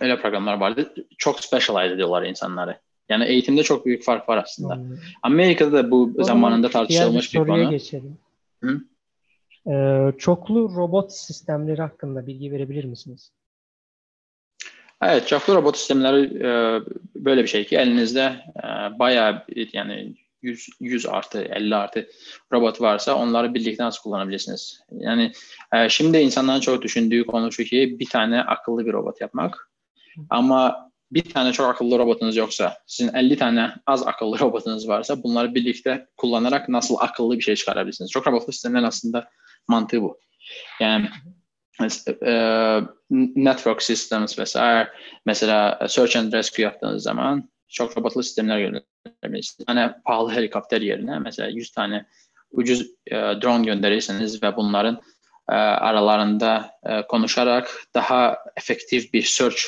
öyle programlar vardır. Çok specialize ediyorlar insanları. Yani eğitimde çok büyük fark var aslında. Hmm. Amerika'da da bu o zamanında tartışılmış bir, bir konu. geçelim. Hı? Ee, çoklu robot sistemleri hakkında bilgi verebilir misiniz? Evet, çoklu robot sistemleri e, böyle bir şey ki elinizde e, bayağı yani 100, 100 artı 50 artı robot varsa onları birlikte nasıl kullanabilirsiniz? Yani e, şimdi insanların çok düşündüğü konu şu ki bir tane akıllı bir robot yapmak. Ama bir tane çok akıllı robotunuz yoksa, sizin 50 tane az akıllı robotunuz varsa bunları birlikte kullanarak nasıl akıllı bir şey çıkarabilirsiniz? Çok robotlu sistemlerin aslında mantığı bu. Yani e, network systems vesaire mesela search and rescue yaptığınız zaman çok robotlu sistemler gönderebilirsiniz. Yani pahalı helikopter yerine mesela 100 tane ucuz e, drone gönderirseniz ve bunların e, aralarında e, konuşarak daha efektif bir search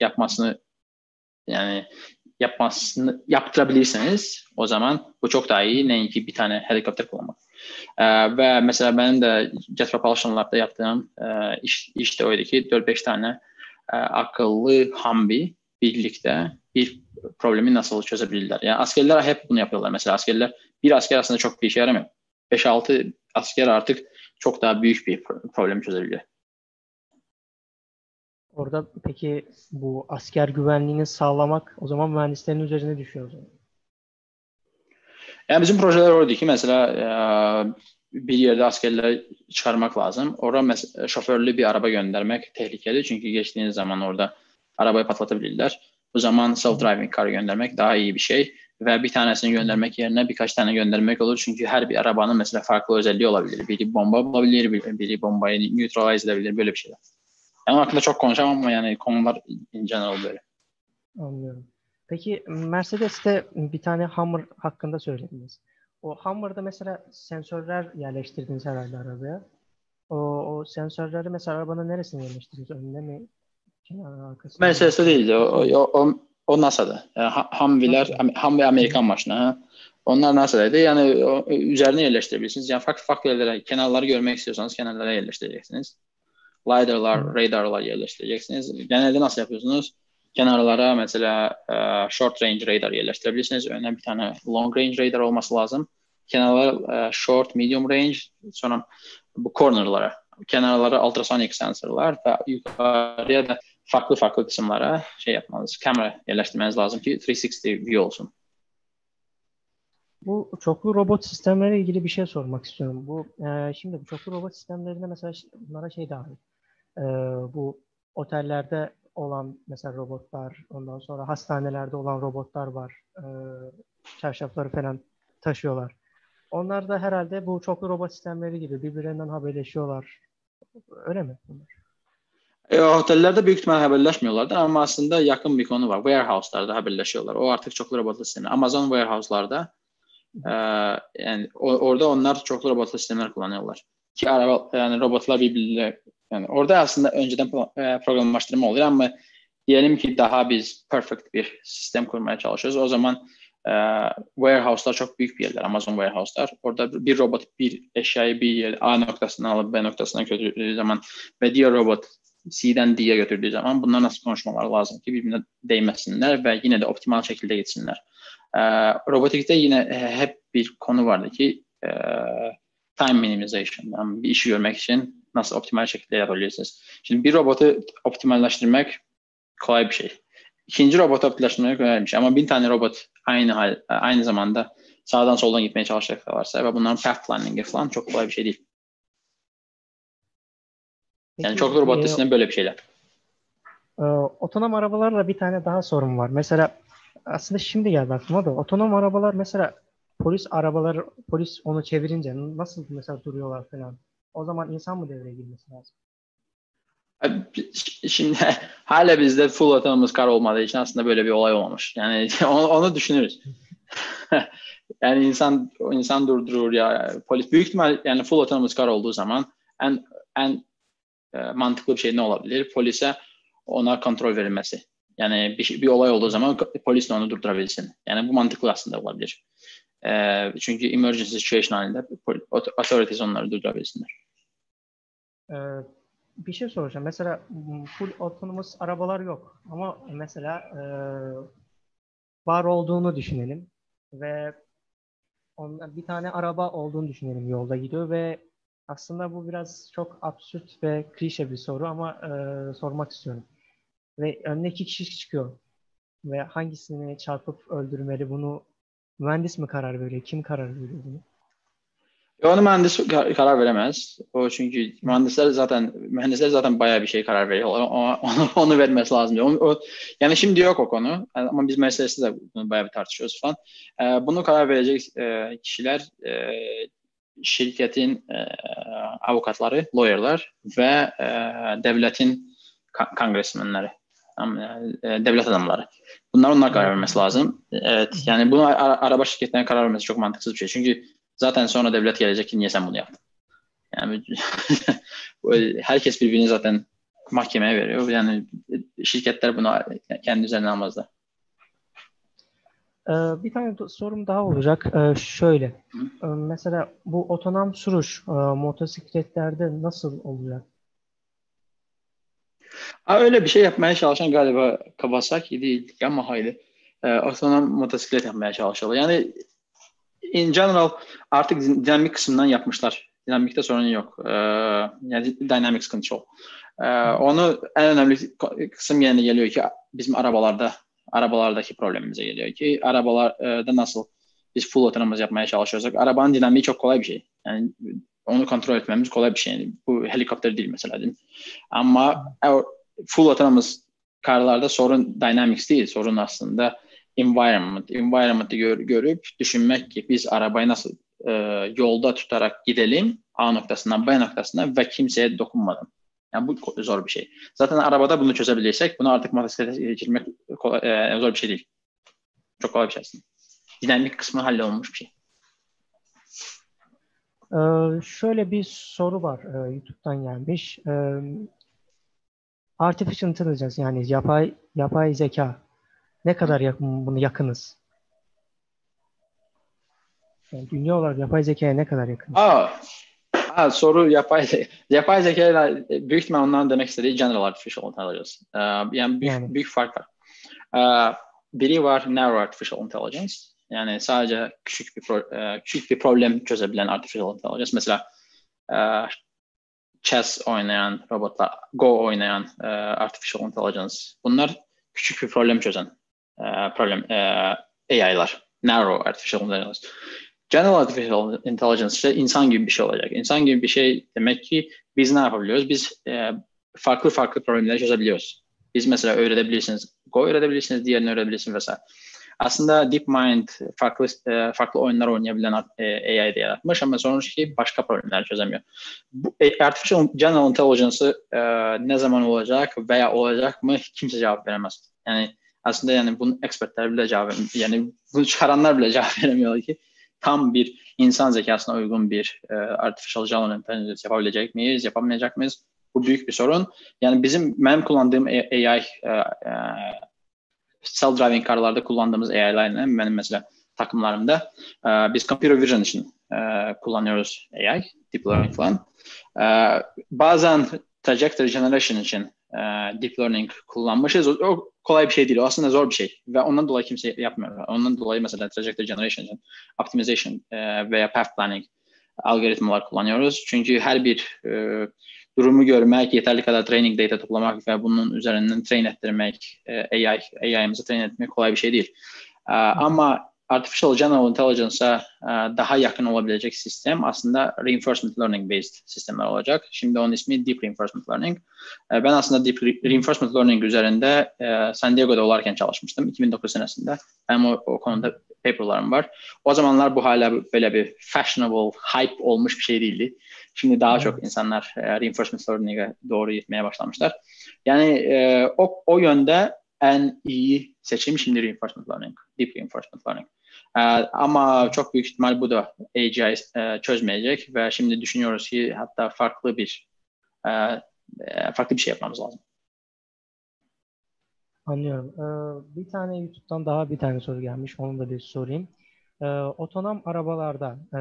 yapmasını yani yapmasını yaptırabilirseniz o zaman bu çok daha iyi. Ne ki bir tane helikopter kullanmak. Ee, ve mesela benim de Jet Propulsion Lab'da yaptığım e, iş, iş de oydu ki 4-5 tane e, akıllı Humvee birlikte bir problemi nasıl çözebilirler. Yani askerler hep bunu yapıyorlar. Mesela askerler bir asker aslında çok bir işe yaramıyor. 5-6 asker artık çok daha büyük bir problemi çözebiliyor. Orada peki bu asker güvenliğini sağlamak o zaman mühendislerin üzerine düşüyor o zaman. Yani bizim projeler orada ki mesela e, bir yerde askerleri çıkarmak lazım. Mes- şoförlü bir araba göndermek tehlikeli çünkü geçtiğiniz zaman orada arabayı patlatabilirler. O zaman self-driving car göndermek daha iyi bir şey ve bir tanesini göndermek yerine birkaç tane göndermek olur. Çünkü her bir arabanın mesela farklı özelliği olabilir. Biri bomba olabilir, biri bombayı neutralize edebilir, böyle bir şeyler. Yani hakkında çok konuşamam ama yani konular in general böyle. Anlıyorum. Peki Mercedes'te bir tane Hummer hakkında söylediniz. O Hummer'da mesela sensörler yerleştirdiniz herhalde arabaya. O, o sensörleri mesela arabanın neresine yerleştirdiniz? Önüne mi? Kenara arkasına Mercedes'te değildi. O, o, o, o NASA'da. Yani Humvee'ler, Hum ve Amerikan maşını. Ha. Onlar NASA'daydı. Yani o, üzerine yerleştirebilirsiniz. Yani farklı farklı yerlere, kenarları görmek istiyorsanız kenarlara yerleştireceksiniz lidarlar, radarlar yerleştireceksiniz. Genelde nasıl yapıyorsunuz? Kenarlara mesela e, short range radar yerleştirebilirsiniz. Önüne bir tane long range radar olması lazım. Kenarlara e, short, medium range, sonra bu cornerlara kenarlara ultrasonik sensorlar ve yukarıya da farklı farklı kısımlara şey yapmanız, kamera yerleştirmeniz lazım ki 360 view olsun. Bu çoklu robot sistemleriyle ilgili bir şey sormak istiyorum. Bu e, şimdi bu çoklu robot sistemlerinde mesela bunlara şey dahil. E, bu otellerde olan mesela robotlar, ondan sonra hastanelerde olan robotlar var. E, çarşafları falan taşıyorlar. Onlar da herhalde bu çoklu robot sistemleri gibi birbirlerinden haberleşiyorlar. Öyle mi bunlar? E, otellerde büyük ihtimal haberleşmiyorlardı ama aslında yakın bir konu var. Warehouse'larda haberleşiyorlar. O artık çoklu robotlu sistemi. Amazon Warehouse'larda e, yani o, orada onlar çoklu robotlu sistemler kullanıyorlar. Ki araba yani robotlar birbirleriyle yani orada aslında önceden e, programlaştırma oluyor ama diyelim ki daha biz perfect bir sistem kurmaya çalışıyoruz. O zaman e, warehouse'lar çok büyük bir yerler. Amazon warehouse'lar. Orada bir robot bir eşyayı bir yer A noktasından alıp B noktasına götürdüğü zaman ve diğer robot C'den D'ye götürdüğü zaman bunlar nasıl konuşmalar lazım ki birbirine değmesinler ve yine de optimal şekilde gitsinler. E, robotikte yine hep bir konu vardı ki e, time minimization. Yani bir işi görmek için nasıl optimal şekilde yapabilirsiniz. Şimdi bir robotu optimalleştirmek kolay bir şey. İkinci robotu optimalleştirmek kolay bir şey. Ama bin tane robot aynı hal, aynı zamanda sağdan soldan gitmeye çalışacaklarsa ve bunların path planning'i falan çok kolay bir şey değil. Yani Peki, çok robot e, böyle bir şeyler. E, otonom arabalarla bir tane daha sorun var. Mesela aslında şimdi geldi aklıma da otonom arabalar mesela polis arabaları polis onu çevirince nasıl mesela duruyorlar falan. O zaman insan mı devreye girmesi lazım? Şimdi hala bizde full autonomous car olmadığı için aslında böyle bir olay olmamış. Yani onu, onu düşünürüz. yani insan insan durdurur ya polis büyük ihtimal yani full autonomous car olduğu zaman en en e, mantıklı bir şey ne olabilir? Polise ona kontrol verilmesi. Yani bir, bir olay olduğu zaman polis de onu durdurabilsin. Yani bu mantıklı aslında olabilir. E, çünkü emergency situation halinde authorities onları durdurabilsinler. Ee, bir şey soracağım. Mesela full autonomous arabalar yok. Ama mesela e, var olduğunu düşünelim ve ondan bir tane araba olduğunu düşünelim yolda gidiyor ve aslında bu biraz çok absürt ve klişe bir soru ama e, sormak istiyorum. Ve önüne iki kişi çıkıyor ve hangisini çarpıp öldürmeli bunu mühendis mi karar veriyor? Kim karar veriyor bunu? Onu mühendis karar veremez. O çünkü mühendisler zaten mühendisler zaten bayağı bir şey karar veriyorlar. Onu, onu, vermesi lazım. O, o, yani şimdi yok o konu. Ama biz meselesi de bunu bayağı bir tartışıyoruz falan. Ee, bunu karar verecek e, kişiler e, şirketin e, avukatları, lawyerlar ve e, devletin kongresmenleri, e, devlet adamları. Bunlar onlar karar vermesi lazım. Evet, yani bunu araba şirketlerine karar vermesi çok mantıksız bir şey. Çünkü Zaten sonra devlet gelecek ki niye sen bunu yaptın? Yani herkes birbirini zaten mahkemeye veriyor. Yani şirketler bunu kendi üzerine almazlar. Ee, bir tane sorum daha olacak. Ee, şöyle, Hı? Ee, mesela bu otonom sürüş e, motosikletlerde nasıl olacak? Öyle bir şey yapmaya çalışan galiba Kawasaki değil, Yamaha'ydı. Otonom motosiklet yapmaya çalışıyorlar. Yani in general artık dinamik kısmından yapmışlar. Dinamikte sorun yok. Ee, yani dynamics control. Ee, onu en önemli kısım yerine geliyor ki bizim arabalarda arabalardaki problemimize geliyor ki arabalarda nasıl biz full autonomous yapmaya çalışıyorsak arabanın dinamiği çok kolay bir şey. Yani onu kontrol etmemiz kolay bir şey. Yani bu helikopter değil mesela değil mi? Ama full autonomous karlarda sorun dynamics değil. Sorun aslında environment, environment'ı gör, görüp düşünmek ki biz arabayı nasıl e, yolda tutarak gidelim A noktasından B noktasına ve kimseye dokunmadan. Yani bu zor bir şey. Zaten arabada bunu çözebilirsek bunu artık motosiklete geçirmek kolay, e, zor bir şey değil. Çok kolay bir şey aslında. Dinamik kısmı hallolmuş bir şey. Ee, şöyle bir soru var e, YouTube'dan gelmiş. E, artificial intelligence yani yapay yapay zeka ne kadar yakın, bunu yakınız? Yani dünya olarak yapay zekaya ne kadar yakınız? Aa, aa soru yapay. Yapay zeka büyük ihtimal ondan demek istediği general artificial intelligence. Ee, yani büyük, yani. büyük fark var. Ee, biri var narrow artificial intelligence. Yani sadece küçük bir pro, e, küçük bir problem çözebilen artificial intelligence. Mesela e, chess oynayan robotlar, Go oynayan e, artificial intelligence. Bunlar küçük bir problem çözen problem e, AI'lar. Narrow artificial intelligence. General artificial intelligence ise insan gibi bir şey olacak. İnsan gibi bir şey demek ki biz ne yapabiliyoruz? Biz e, farklı farklı problemleri çözebiliyoruz. Biz mesela öğretebilirsiniz, Go öğretebilirsiniz, diğerini öğretebilirsiniz vesaire. Aslında DeepMind farklı e, farklı oyunlar oynayabilen e, AI de yaratmış ama sonuçta başka problemler çözemiyor. Bu e, Artificial General Intelligence'ı e, ne zaman olacak veya olacak mı kimse cevap veremez. Yani aslında yani bunun expertler bile cevap yani bunu çıkaranlar bile cevap veremiyor ki tam bir insan zekasına uygun bir e, artificial general intelligence yapabilecek miyiz, yapamayacak mıyız? Bu büyük bir sorun. Yani bizim benim kullandığım AI e, e, self-driving karlarda kullandığımız AI'larla benim mesela takımlarımda e, biz computer vision için e, kullanıyoruz AI, deep learning falan. E, bazen trajectory generation için e, deep learning kullanmışız. O, o kolay bir şey değil. O aslında zor bir şey. Ve ondan dolayı kimse yapmıyor. Ondan dolayı mesela trajectory generation optimization e, veya path planning algoritmalar kullanıyoruz. Çünkü her bir e, durumu görmek, yeterli kadar training data toplamak ve bunun üzerinden train ettirmek, e, AI, AI'ımızı train etmek kolay bir şey değil. E, ama Artificial General Intelligence'a e, daha yakın olabilecek sistem aslında Reinforcement Learning based sistemler olacak. Şimdi onun ismi Deep Reinforcement Learning. E, ben aslında Deep Reinforcement Learning üzerinde e, San Diego'da olarken çalışmıştım 2009 senesinde. Benim o, o konuda paperlarım var. O zamanlar bu hala böyle bir fashionable, hype olmuş bir şey değildi. Şimdi daha çok insanlar reinforcement learning'e doğru gitmeye başlamışlar. Yani o, o yönde en iyi seçim şimdi reinforcement learning, deep reinforcement learning. E, ama çok büyük ihtimal bu da AGI e, çözmeyecek ve şimdi düşünüyoruz ki hatta farklı bir e, e farklı bir şey yapmamız lazım. Anlıyorum. Ee, bir tane YouTube'dan daha bir tane soru gelmiş. Onu da bir sorayım. Ee, otonom arabalarda e,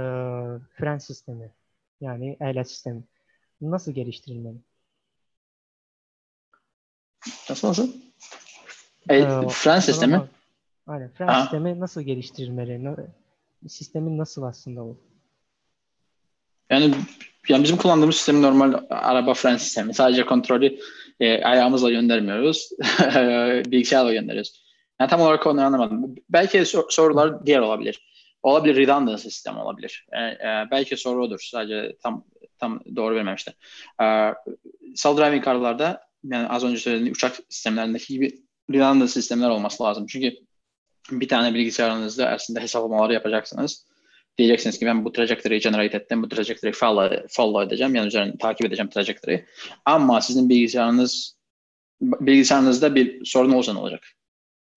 fren sistemi yani ehliyet sistemi nasıl geliştirilmeli? Nasıl nasıl? E, ee, fren sistemi? Aynen. Fren Aa. sistemi nasıl geliştirilmeli? Sistemin nasıl aslında o? Yani yani bizim kullandığımız sistem normal araba fren sistemi. Sadece kontrolü e, ayağımızla göndermiyoruz. Bilgisayarla gönderiyoruz. Yani tam olarak onu anlamadım. Belki sor, sorular diğer olabilir. Olabilir redundant sistem olabilir. E, e, belki soru odur. Sadece tam tam doğru vermemişler. E, self-driving karlarda yani az önce söylediğim uçak sistemlerindeki gibi redundant sistemler olması lazım. Çünkü bir tane bilgisayarınızda aslında hesaplamaları yapacaksınız. Diyeceksiniz ki ben bu trajectory'yi generate ettim, bu trajectory'yi follow, follow edeceğim, yani üzerine takip edeceğim trajectory'yi. Ama sizin bilgisayarınız bilgisayarınızda bir sorun olursa ne olacak?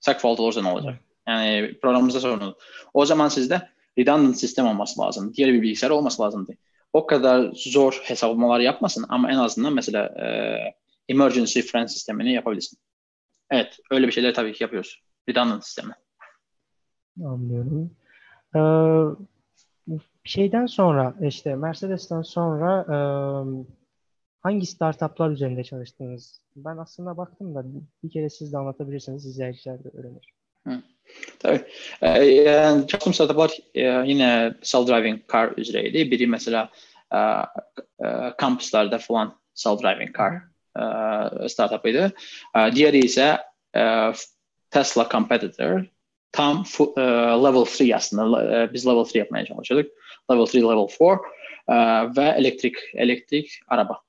Stack fault olursa ne olacak? Yani programımızda sorun olur. O zaman sizde redundant sistem olması lazım. Diğer bir bilgisayar olması lazımdı. O kadar zor hesaplamalar yapmasın ama en azından mesela e, emergency friend sistemini yapabilirsin. Evet, öyle bir şeyler tabii ki yapıyoruz. Redundant sistemi. Anlıyorum. Ee, şeyden sonra işte Mercedes'ten sonra e, hangi startuplar üzerinde çalıştınız? Ben aslında baktım da bir kere siz de anlatabilirsiniz, izleyiciler de öğrenir. Hı. Tabii. Ee, çalıştığım startuplar e, yine self-driving car üzereydi. Biri mesela e, e, kampüslerde falan self-driving car e, startup'ıydı. E, diğeri ise e, Tesla competitor. Tam e, level 3 aslında. E, biz level 3 yapmaya çalışıyorduk. Level 3, level 4 e, ve elektrik elektrik araba.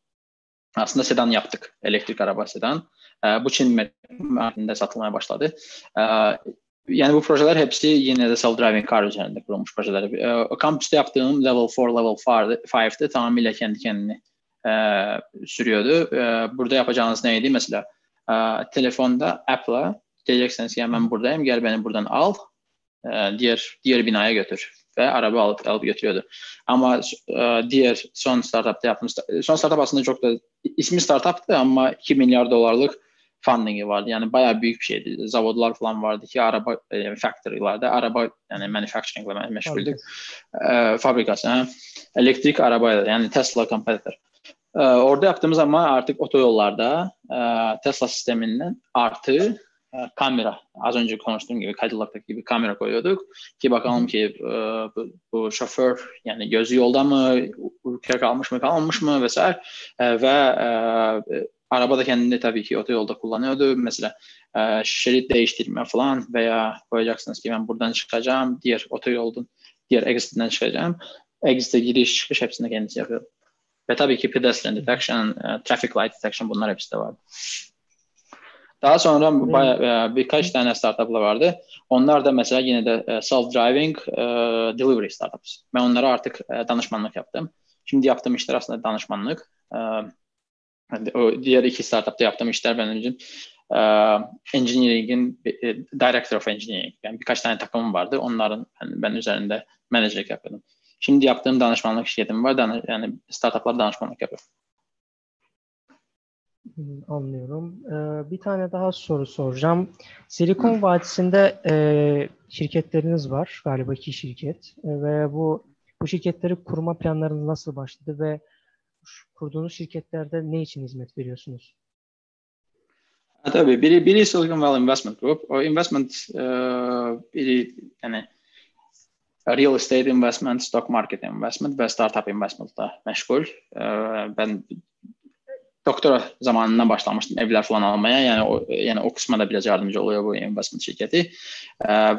Aslında sedan yaptık. Elektrik araba sedan. E, bu Çin marketinde satılmaya başladı. E, yani bu projeler hepsi yine de self-driving car üzerinde kurulmuş projeler. E, kampüste yaptığım level 4, level 5'te tamamıyla kendi kendini e, sürüyordu. E, burada yapacağınız neydi? Mesela e, telefonda Apple'a diyeceksiniz ki ben buradayım gel beni buradan al e, diğer diğer binaya götür ve araba alıp alıp götürüyordu. Ama e, diğer son startupta yaptığımız son startup aslında çok da ismi startuptı ama 2 milyar dolarlık funding'i vardı. Yani bayağı büyük bir şeydi. Zavodlar falan vardı ki araba e, factory'larda araba yani manufacturing ile meşguldük. E, fabrikası. Ha. Elektrik arabayla yani Tesla competitor. E, orada yaptığımız ama artık otoyollarda e, Tesla sisteminden artı kamera az önce konuştuğum gibi Cadillac'taki gibi kamera koyuyorduk ki bakalım ki e, bu, bu şoför yani gözü yolda mı ülke kalmış mı kalmamış mı vesaire e, ve e, araba da kendini tabii ki otoyolda kullanıyordu. Mesela e, şerit değiştirme falan veya koyacaksınız ki ben buradan çıkacağım diğer otoyoldan diğer exit'den çıkacağım. Exit'e giriş çıkış hepsini kendisi yapıyor. Ve tabii ki pedestrian detection, traffic light detection bunlar hepsi de var. Daha sonra hmm. baya, birkaç tane startuplar vardı. Onlar da mesela yine de self-driving uh, delivery startups. Ben onlara artık uh, danışmanlık yaptım. Şimdi yaptığım işler aslında danışmanlık. Uh, o diğer iki startupta yaptığım işler benim için uh, engineering'in director of engineering. Yani birkaç tane takımım vardı. Onların yani ben üzerinde menajerlik yapıyordum. Şimdi yaptığım danışmanlık şirketim var. Dan yani startuplara danışmanlık yapıyorum. Anlıyorum. Ee, bir tane daha soru soracağım. Silikon Vadisi'nde e, şirketleriniz var. Galiba iki şirket. E, ve bu bu şirketleri kurma planlarınız nasıl başladı ve kurduğunuz şirketlerde ne için hizmet veriyorsunuz? Tabii. Biri, biri Silicon Valley Investment Group. O investment e, biri yani real estate investment, stock market investment ve startup investment'la meşgul. E, ben doktora zamanından başlamışdım evlər falan almaya. Yəni o yəni o qismə də biraz yardımcı oluyor bu investment şirkəti.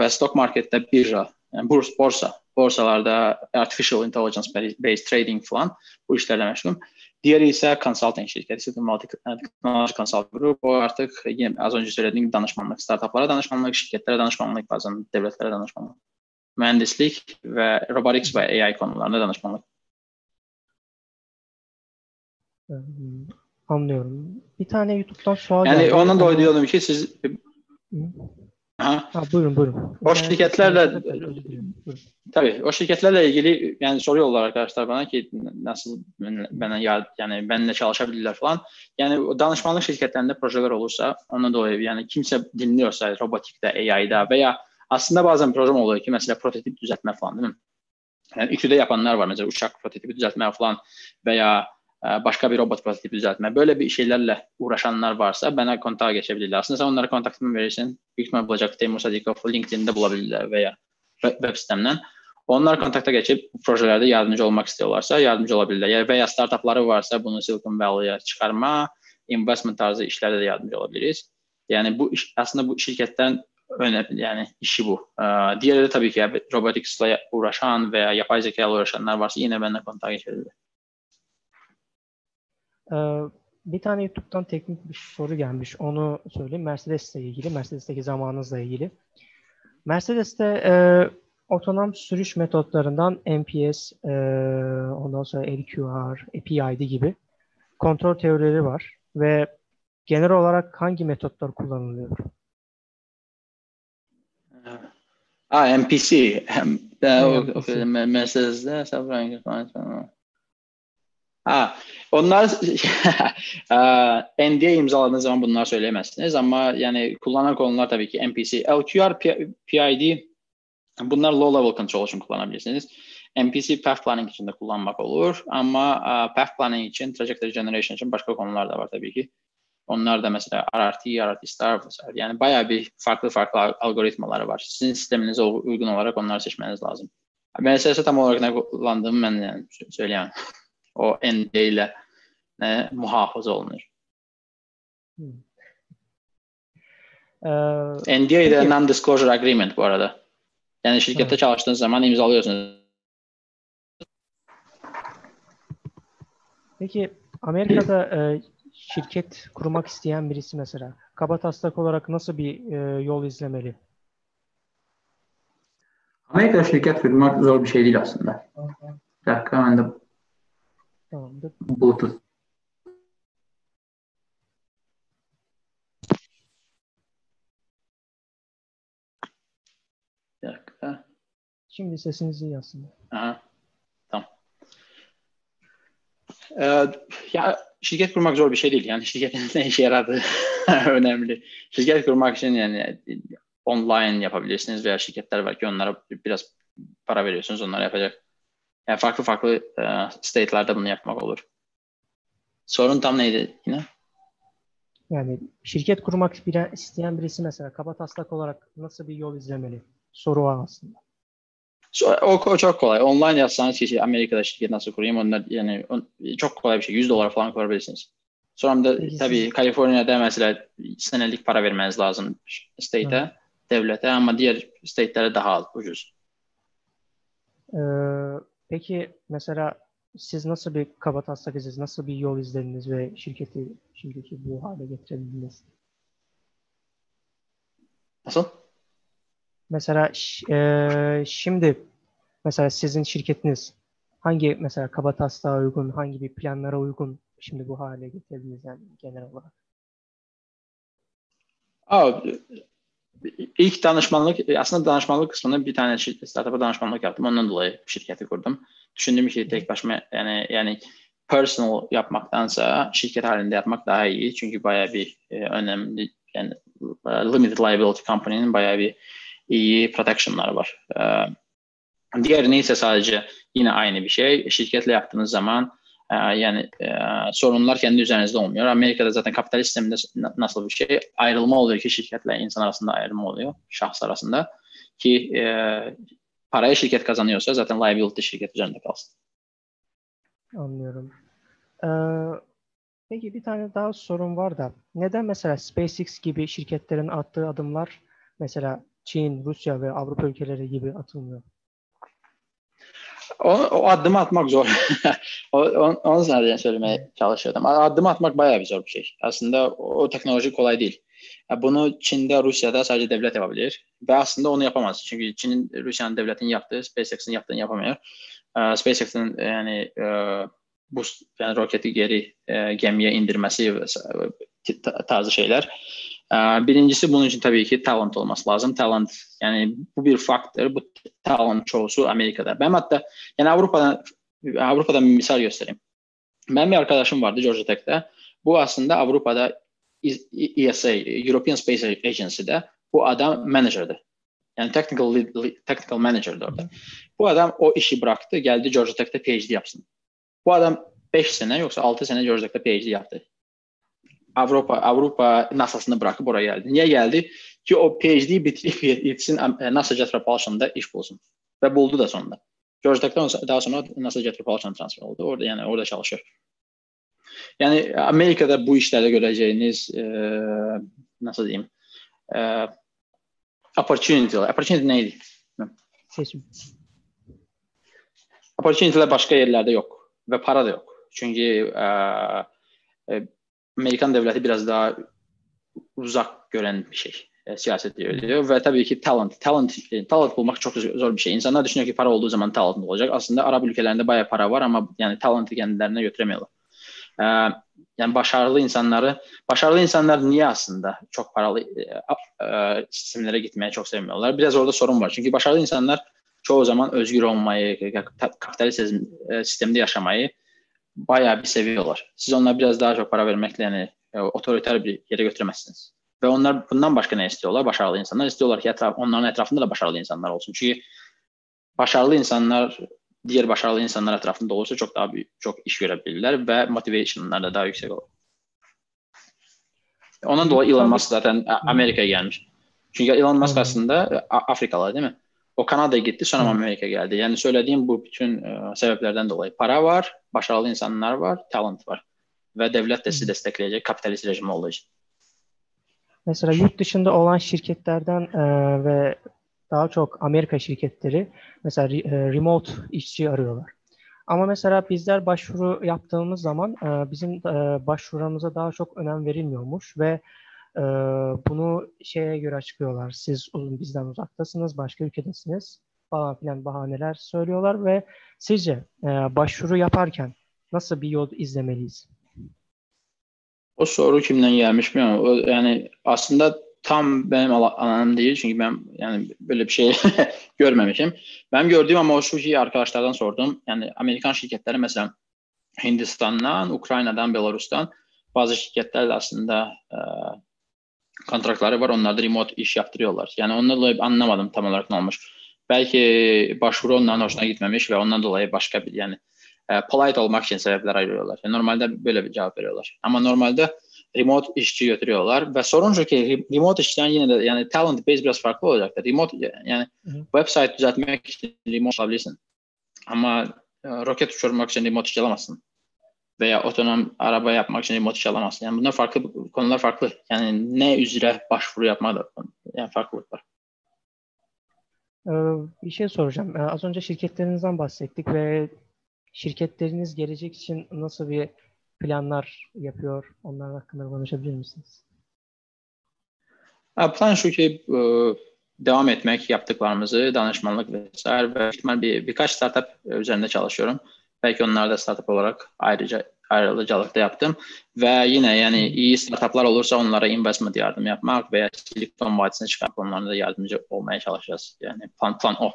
Və stock marketdə birja, yəni burs, borsa, borsalarda artificial intelligence based trading falan bu işlərlə məşğulum. Diğeri isə consulting şirkəti, Systematic Consult Group. O artıq yenə az öncə söylədiyim danışmanlıq, startaplara danışmanlıq, şirkətlərə danışmanlıq, bəzən dövlətlərə danışmanlıq. Mühəndislik və robotics və AI konularında danışmanlıq. Anlıyorum. Bir tane YouTube'dan sual yani geldi. Ondan dolayı diyordum ki siz Aha. Ha, buyurun buyurun. O şirketlerle tabii o şirketlerle ilgili yani soruyorlar arkadaşlar bana ki nasıl bana yani benimle çalışabilirler falan. Yani danışmanlık şirketlerinde projeler olursa ona dolayı yani kimse dinliyorsa robotikte, AI'da veya aslında bazen projem oluyor ki mesela prototip düzeltme falan değil mi? Yani İTÜ'de yapanlar var mesela uçak prototipi düzeltme falan veya E, başqa bir robot prototipi düzəltmə. Belə bir şeylərlə uğraşanlar varsa, mənə kontakta keçə bilirlər. Əslində sən onlara kontaktımı verirsən, büyük ihtimal bulacaq Teymur Sadiqov LinkedIn-də bula bilirlər və ya veb sitəmdən. Onlar kontakta keçib bu proyektlərdə yardımcı olmaq istəyirlərsə, yardımcı ola bilirlər. Və ya startapları varsa, bunu Silicon Valley-ə çıxarma, investment tarzı işlərdə də yardımcı ola bilərik. Yəni bu iş, əslində bu şirkətlərin önə, yəni işi bu. E, Digərləri təbii ki, robotikslə uğraşan və ya yapay zəka ilə uğraşanlar varsa, yenə mənimlə kontakt edə bilərlər. Bir tane YouTube'dan teknik bir soru gelmiş. Onu söyleyeyim. Mercedes ile ilgili. Mercedes'teki zamanınızla ilgili. Mercedes'te e, otonom sürüş metotlarından MPS, e, ondan sonra LQR, API'd gibi kontrol teorileri var ve genel olarak hangi metotlar kullanılıyor? Ah, MPC. MPC. Mercedes'de Safranca Ha, onlar NDA imzaladığınız zaman bunlar söyleyemezsiniz ama yani kullanılan konular tabii ki MPC, LQR, PID bunlar low level control için kullanabilirsiniz. MPC path planning için de kullanmak olur ama path planning için, trajectory generation için başka konular da var tabii ki. Onlar da mesela RRT, RRT star yani bayağı bir farklı farklı algoritmaları var. Sizin sisteminize uygun olarak onları seçmeniz lazım. Ben tam olarak ne kullandığımı ben yani söyleyemem. o NDA ile ne, muhafaza olunur. Hmm. Ee, NDA de non-disclosure agreement bu arada. Yani şirkette evet. çalıştığınız zaman imzalıyorsunuz. Peki Amerika'da e, şirket kurmak isteyen birisi mesela kaba taslak olarak nasıl bir e, yol izlemeli? Amerika'da şirket kurmak zor bir şey değil aslında. Bir dakika ben de Tamamdır. Bluetooth. Bir dakika. Şimdi sesiniz iyi aslında. Aha. Tamam. Ee, ya şirket kurmak zor bir şey değil. Yani şirketin ne işe yaradığı önemli. Şirket kurmak için yani online yapabilirsiniz veya şirketler var ki onlara biraz para veriyorsunuz onlar yapacak. Yani farklı farklı e, state'lerde bunu yapmak olur. Sorun tam neydi yine? Yani şirket kurmak bile isteyen birisi mesela kaba taslak olarak nasıl bir yol izlemeli? Soru var aslında. So, o, o çok kolay. Online yazsanız ki Amerika'da şirket nasıl kurayım onlar yani on, çok kolay bir şey. 100 dolar falan kurabilirsiniz. Sonra da Peki, tabii siz... Kaliforniya'da mesela senelik para vermeniz lazım state'e, devlete ama diğer state'lere daha ucuz. Ee, peki mesela siz nasıl bir kaba taslak izlediniz, nasıl bir yol izlediniz ve şirketi şimdiki bu hale getirebildiniz? Nasıl? Mesela e, şimdi mesela sizin şirketiniz hangi mesela kaba taslağa uygun, hangi bir planlara uygun şimdi bu hale getirebildiniz yani genel olarak? Abi, ilk danışmanlık aslında danışmanlık kısmında bir tane startup'a danışmanlık yaptım. Ondan dolayı şirketi kurdum. Düşündüm ki tek başıma yani yani personal yapmaktansa şirket halinde yapmak daha iyi. Çünkü bayağı bir e, önemli yani e, limited liability company'nin bayağı bir iyi protection'lar var. E, diğer neyse sadece yine aynı bir şey. Şirketle yaptığınız zaman e, yani e, sorunlar kendi üzerinizde olmuyor. Amerika'da zaten kapitalist sisteminde nasıl bir şey? Ayrılma oluyor ki şirketle insan arasında ayrılma oluyor. Şahs arasında. Ki e, parayı şirket kazanıyorsa zaten liability şirket üzerinde kalsın. Anlıyorum. Ee, peki bir tane daha sorun var da neden mesela SpaceX gibi şirketlerin attığı adımlar mesela Çin, Rusya ve Avrupa ülkeleri gibi atılmıyor? O, o addım atmaq zor. o, on, onun üzərinə söyləməyə çalışırdım. Addım atmaq bayağı bir zor bir şey. Əslində o texnoloji kolay deyil. Bunu Çində, Rusiyada sadəcə dövlət yapa bilir və əslində onu yapamaz. Çünki Çinin Rusiyanın dövlətinin yapdığı, SpaceX-in yapdığını yapamayır. SpaceX-in yəni bu yəni roketi geri e, gəmiyə endirməsi və tazı şeylər Birincisi bunun için tabii ki talent olması lazım. Talent yani bu bir faktör. Bu talent çoğusu Amerika'da. Ben hatta yani Avrupa'da Avrupa'da bir misal göstereyim. Ben bir arkadaşım vardı Georgia Tech'te. Bu aslında Avrupa'da ESA, European Space Agency'de bu adam manager'dı. Yani technical technical manager'dı orada. Bu adam o işi bıraktı, geldi Georgia Tech'te PhD yapsın. Bu adam 5 sene yoksa 6 sene Georgia Tech'te PhD yaptı. Avropa Avropa NASA-sını bırakıb ora gəldi. Niyə gəldi? Ki o PhD bitirib yetsin NASA Jet Propulsion-da iş bulsun. Və buldu da sonunda. George Duck'dan daha sonra NASA Jet Propulsion transfer oldu. Orada yəni orada çalışır. Yəni Amerikada bu işlərdə görəcəyiniz e, nasıl deyim? E, opportunity, opportunity nə idi? Seçim. Opportunity-lər başqa yerlərdə yox və para da yox. Çünki e, e, Amerikan dövləti biraz daha uzaq görən bir şey e, siyasət yürüdür və təbii ki, talent, talent, e, talent bulmaq çox zor bir şey. İnsanlar düşünür ki, para olduğu zaman talent olacaq. Əslində Arab ölkələrində bayaq para var, amma yəni talenti kəndlərinə götürəmirlər. Ə, e, yəni başarılı insanları, başarılı insanlar niyə aslında çox paralı ə, ə, sistemlərə getməyi çox sevmirlər? Biraz orada sorun var. Çünki başarılı insanlar çoğu zaman özgür olmayı, kapitalist sistemdə yaşamayı bayağı bir seviyorlar. Siz onlara biraz daha çok para vermekle yani e, otoriter bir yere götüremezsiniz. Ve onlar bundan başka ne istiyorlar? Başarılı insanlar istiyorlar ki etraf, onların etrafında da başarılı insanlar olsun. Çünkü başarılı insanlar diğer başarılı insanlar etrafında olursa çok daha büyük, çok iş görebilirler ve motivationlar da daha yüksek olur. Ondan dolayı Elon Musk zaten Amerika'ya gelmiş. Çünkü Elon Musk aslında Afrikalı değil mi? O Kanada'ya gitti sonra Amerika geldi. Yani söylediğim bu bütün e, sebeplerden dolayı. Para var, başarılı insanlar var, talent var. Ve devlet de sizi destekleyecek kapitalist rejim olduğu için. Mesela yurt dışında olan şirketlerden e, ve daha çok Amerika şirketleri mesela e, remote işçi arıyorlar. Ama mesela bizler başvuru yaptığımız zaman e, bizim e, başvuramıza daha çok önem verilmiyormuş ve bunu şeye göre açıklıyorlar. Siz bizden uzaktasınız, başka ülkedesiniz falan filan bahaneler söylüyorlar ve sizce başvuru yaparken nasıl bir yol izlemeliyiz? O soru kimden gelmiş bilmiyorum. Yani aslında tam benim alanım değil çünkü ben yani böyle bir şey görmemişim. Ben gördüğüm ama o şeyi arkadaşlardan sordum. Yani Amerikan şirketleri mesela Hindistan'dan, Ukrayna'dan, Belarus'tan bazı şirketler de aslında e, kontratları var. Onlar da remote iş yaptırıyorlar. Yani ondan dolayı anlamadım tam olarak ne olmuş. Belki başvuru onların hoşuna gitmemiş ve ondan dolayı başka bir yani e, polite olmak için sebepler ayırıyorlar. Yani normalde böyle bir cevap veriyorlar. Ama normalde remote işçi götürüyorlar ve sorun şu ki remote işçiden yine de yani talent base biraz farklı olacaktır. Remote yani Hı. website düzeltmek için remote alabilirsin. Ama e, roket uçurmak için remote işçi alamazsın. Veya otonom araba yapmak için remote işçi alamazsın. Yani bunlar farklı konular farklı. Yani ne üzere başvuru yapmak da yani farklılık var. Ee, bir şey soracağım. Ee, az önce şirketlerinizden bahsettik ve şirketleriniz gelecek için nasıl bir planlar yapıyor? Onlar hakkında konuşabilir misiniz? Plan şu ki e, devam etmek yaptıklarımızı, danışmanlık vesaire ve ihtimal bir, birkaç startup üzerinde çalışıyorum. Belki onlar da startup olarak ayrıca ayrıcalıkta yaptım. Ve yine yani iyi startuplar olursa onlara investment yardım yapmak veya Silikon Vadisi'ne çıkan konularında da yardımcı olmaya çalışacağız. Yani plan plan o.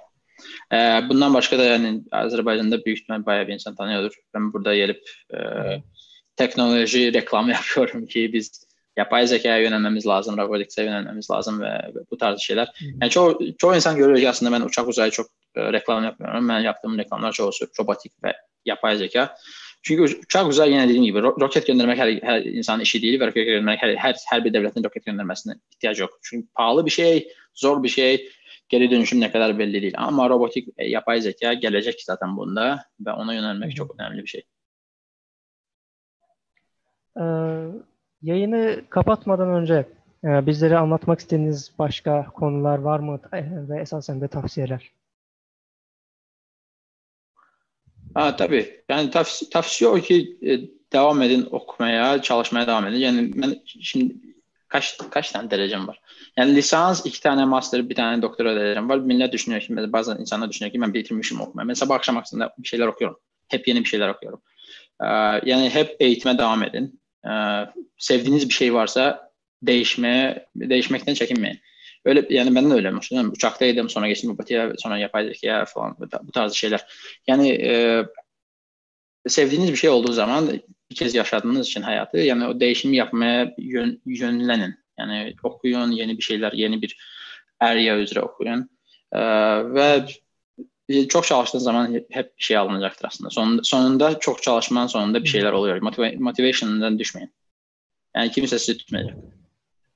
Ee, bundan başka da yani Azerbaycan'da büyük ihtimal bayağı bir insan tanıyordur. Ben burada gelip e, teknoloji reklamı yapıyorum ki biz yapay zekaya yönelmemiz lazım, robotikse yönelmemiz lazım ve, ve bu tarz şeyler. Yani çoğu, çoğu insan görüyor ki aslında ben uçak uzayı çok e, reklam yapmıyorum. Ben yaptığım reklamlar çoğu robotik ve yapay zeka. Çünkü uçak uzay yine dediğim gibi roket göndermek her, her insanın işi değil ve roket göndermek her, her, her bir devletin roket göndermesine ihtiyacı yok. Çünkü pahalı bir şey, zor bir şey, geri dönüşüm ne kadar belli değil. Ama robotik e, yapay zeka gelecek zaten bunda ve ona yönelmek çok önemli bir şey. Ee, yayını kapatmadan önce e, bizlere anlatmak istediğiniz başka konular var mı e, ve esasen de tavsiyeler? Ha, tabii. Yani tavsiye, tavsiye o ki e, devam edin okumaya, çalışmaya devam edin. Yani ben şimdi kaç kaç tane derecem var? Yani lisans, iki tane master, bir tane doktora derecem var. Millet düşünüyor ki, bazı insanlar düşünüyor ki ben bitirmişim okumaya. Mesela sabah akşam aslında bir şeyler okuyorum. Hep yeni bir şeyler okuyorum. Ee, yani hep eğitime devam edin. Ee, sevdiğiniz bir şey varsa değişmeye, değişmekten çekinmeyin. Öyle yani məndən öyle məsələn uçaqdaydım, sonra keçdim robotiyaya, sonra yapay zəkaya falan bu tarz şeylər. Yəni e, sevdiyiniz bir şey olduğu zaman bir kez yaşadığınız üçün həyatı, yəni o dəyişimi yapmaya yön, yönlənin. Yəni oxuyun, yeni bir şeylər, yeni bir ərya üzrə oxuyun. E, və çox çalışdığın zaman hep bir şey alınacaqdır aslında. Sonunda, sonunda çox çalışmanın sonunda bir şeylər oluyor. Motiv motivationdan düşməyin. Yəni kimsə sizi tutmayacaq.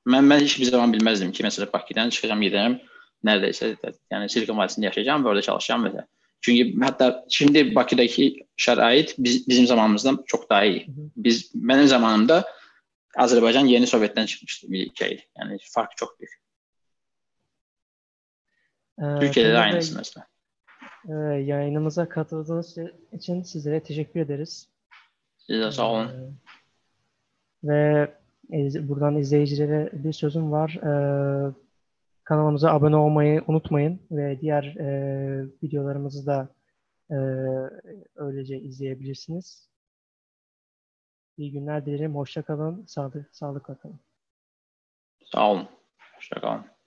Ben, ben hiçbir zaman bilmezdim ki mesela Bakü'den çıkacağım giderim neredeyse yani Silikon Vadisi'nde yaşayacağım ve orada çalışacağım ve çünkü hatta şimdi Bakü'deki şerait biz, bizim zamanımızdan çok daha iyi. Biz benim zamanımda Azerbaycan yeni Sovyet'ten çıkmıştı bir ülkeydi. Yani fark çok büyük. Ee, Türkiye'de de aynısı mesela. E, yayınımıza katıldığınız için sizlere teşekkür ederiz. Size sağ olun. Ee, ve buradan izleyicilere bir sözüm var. Ee, kanalımıza abone olmayı unutmayın ve diğer e, videolarımızı da e, öylece izleyebilirsiniz. İyi günler dilerim. Hoşça kalın. Sağlık, sağlıkla kalın. Sağ olun. Hoşça kalın.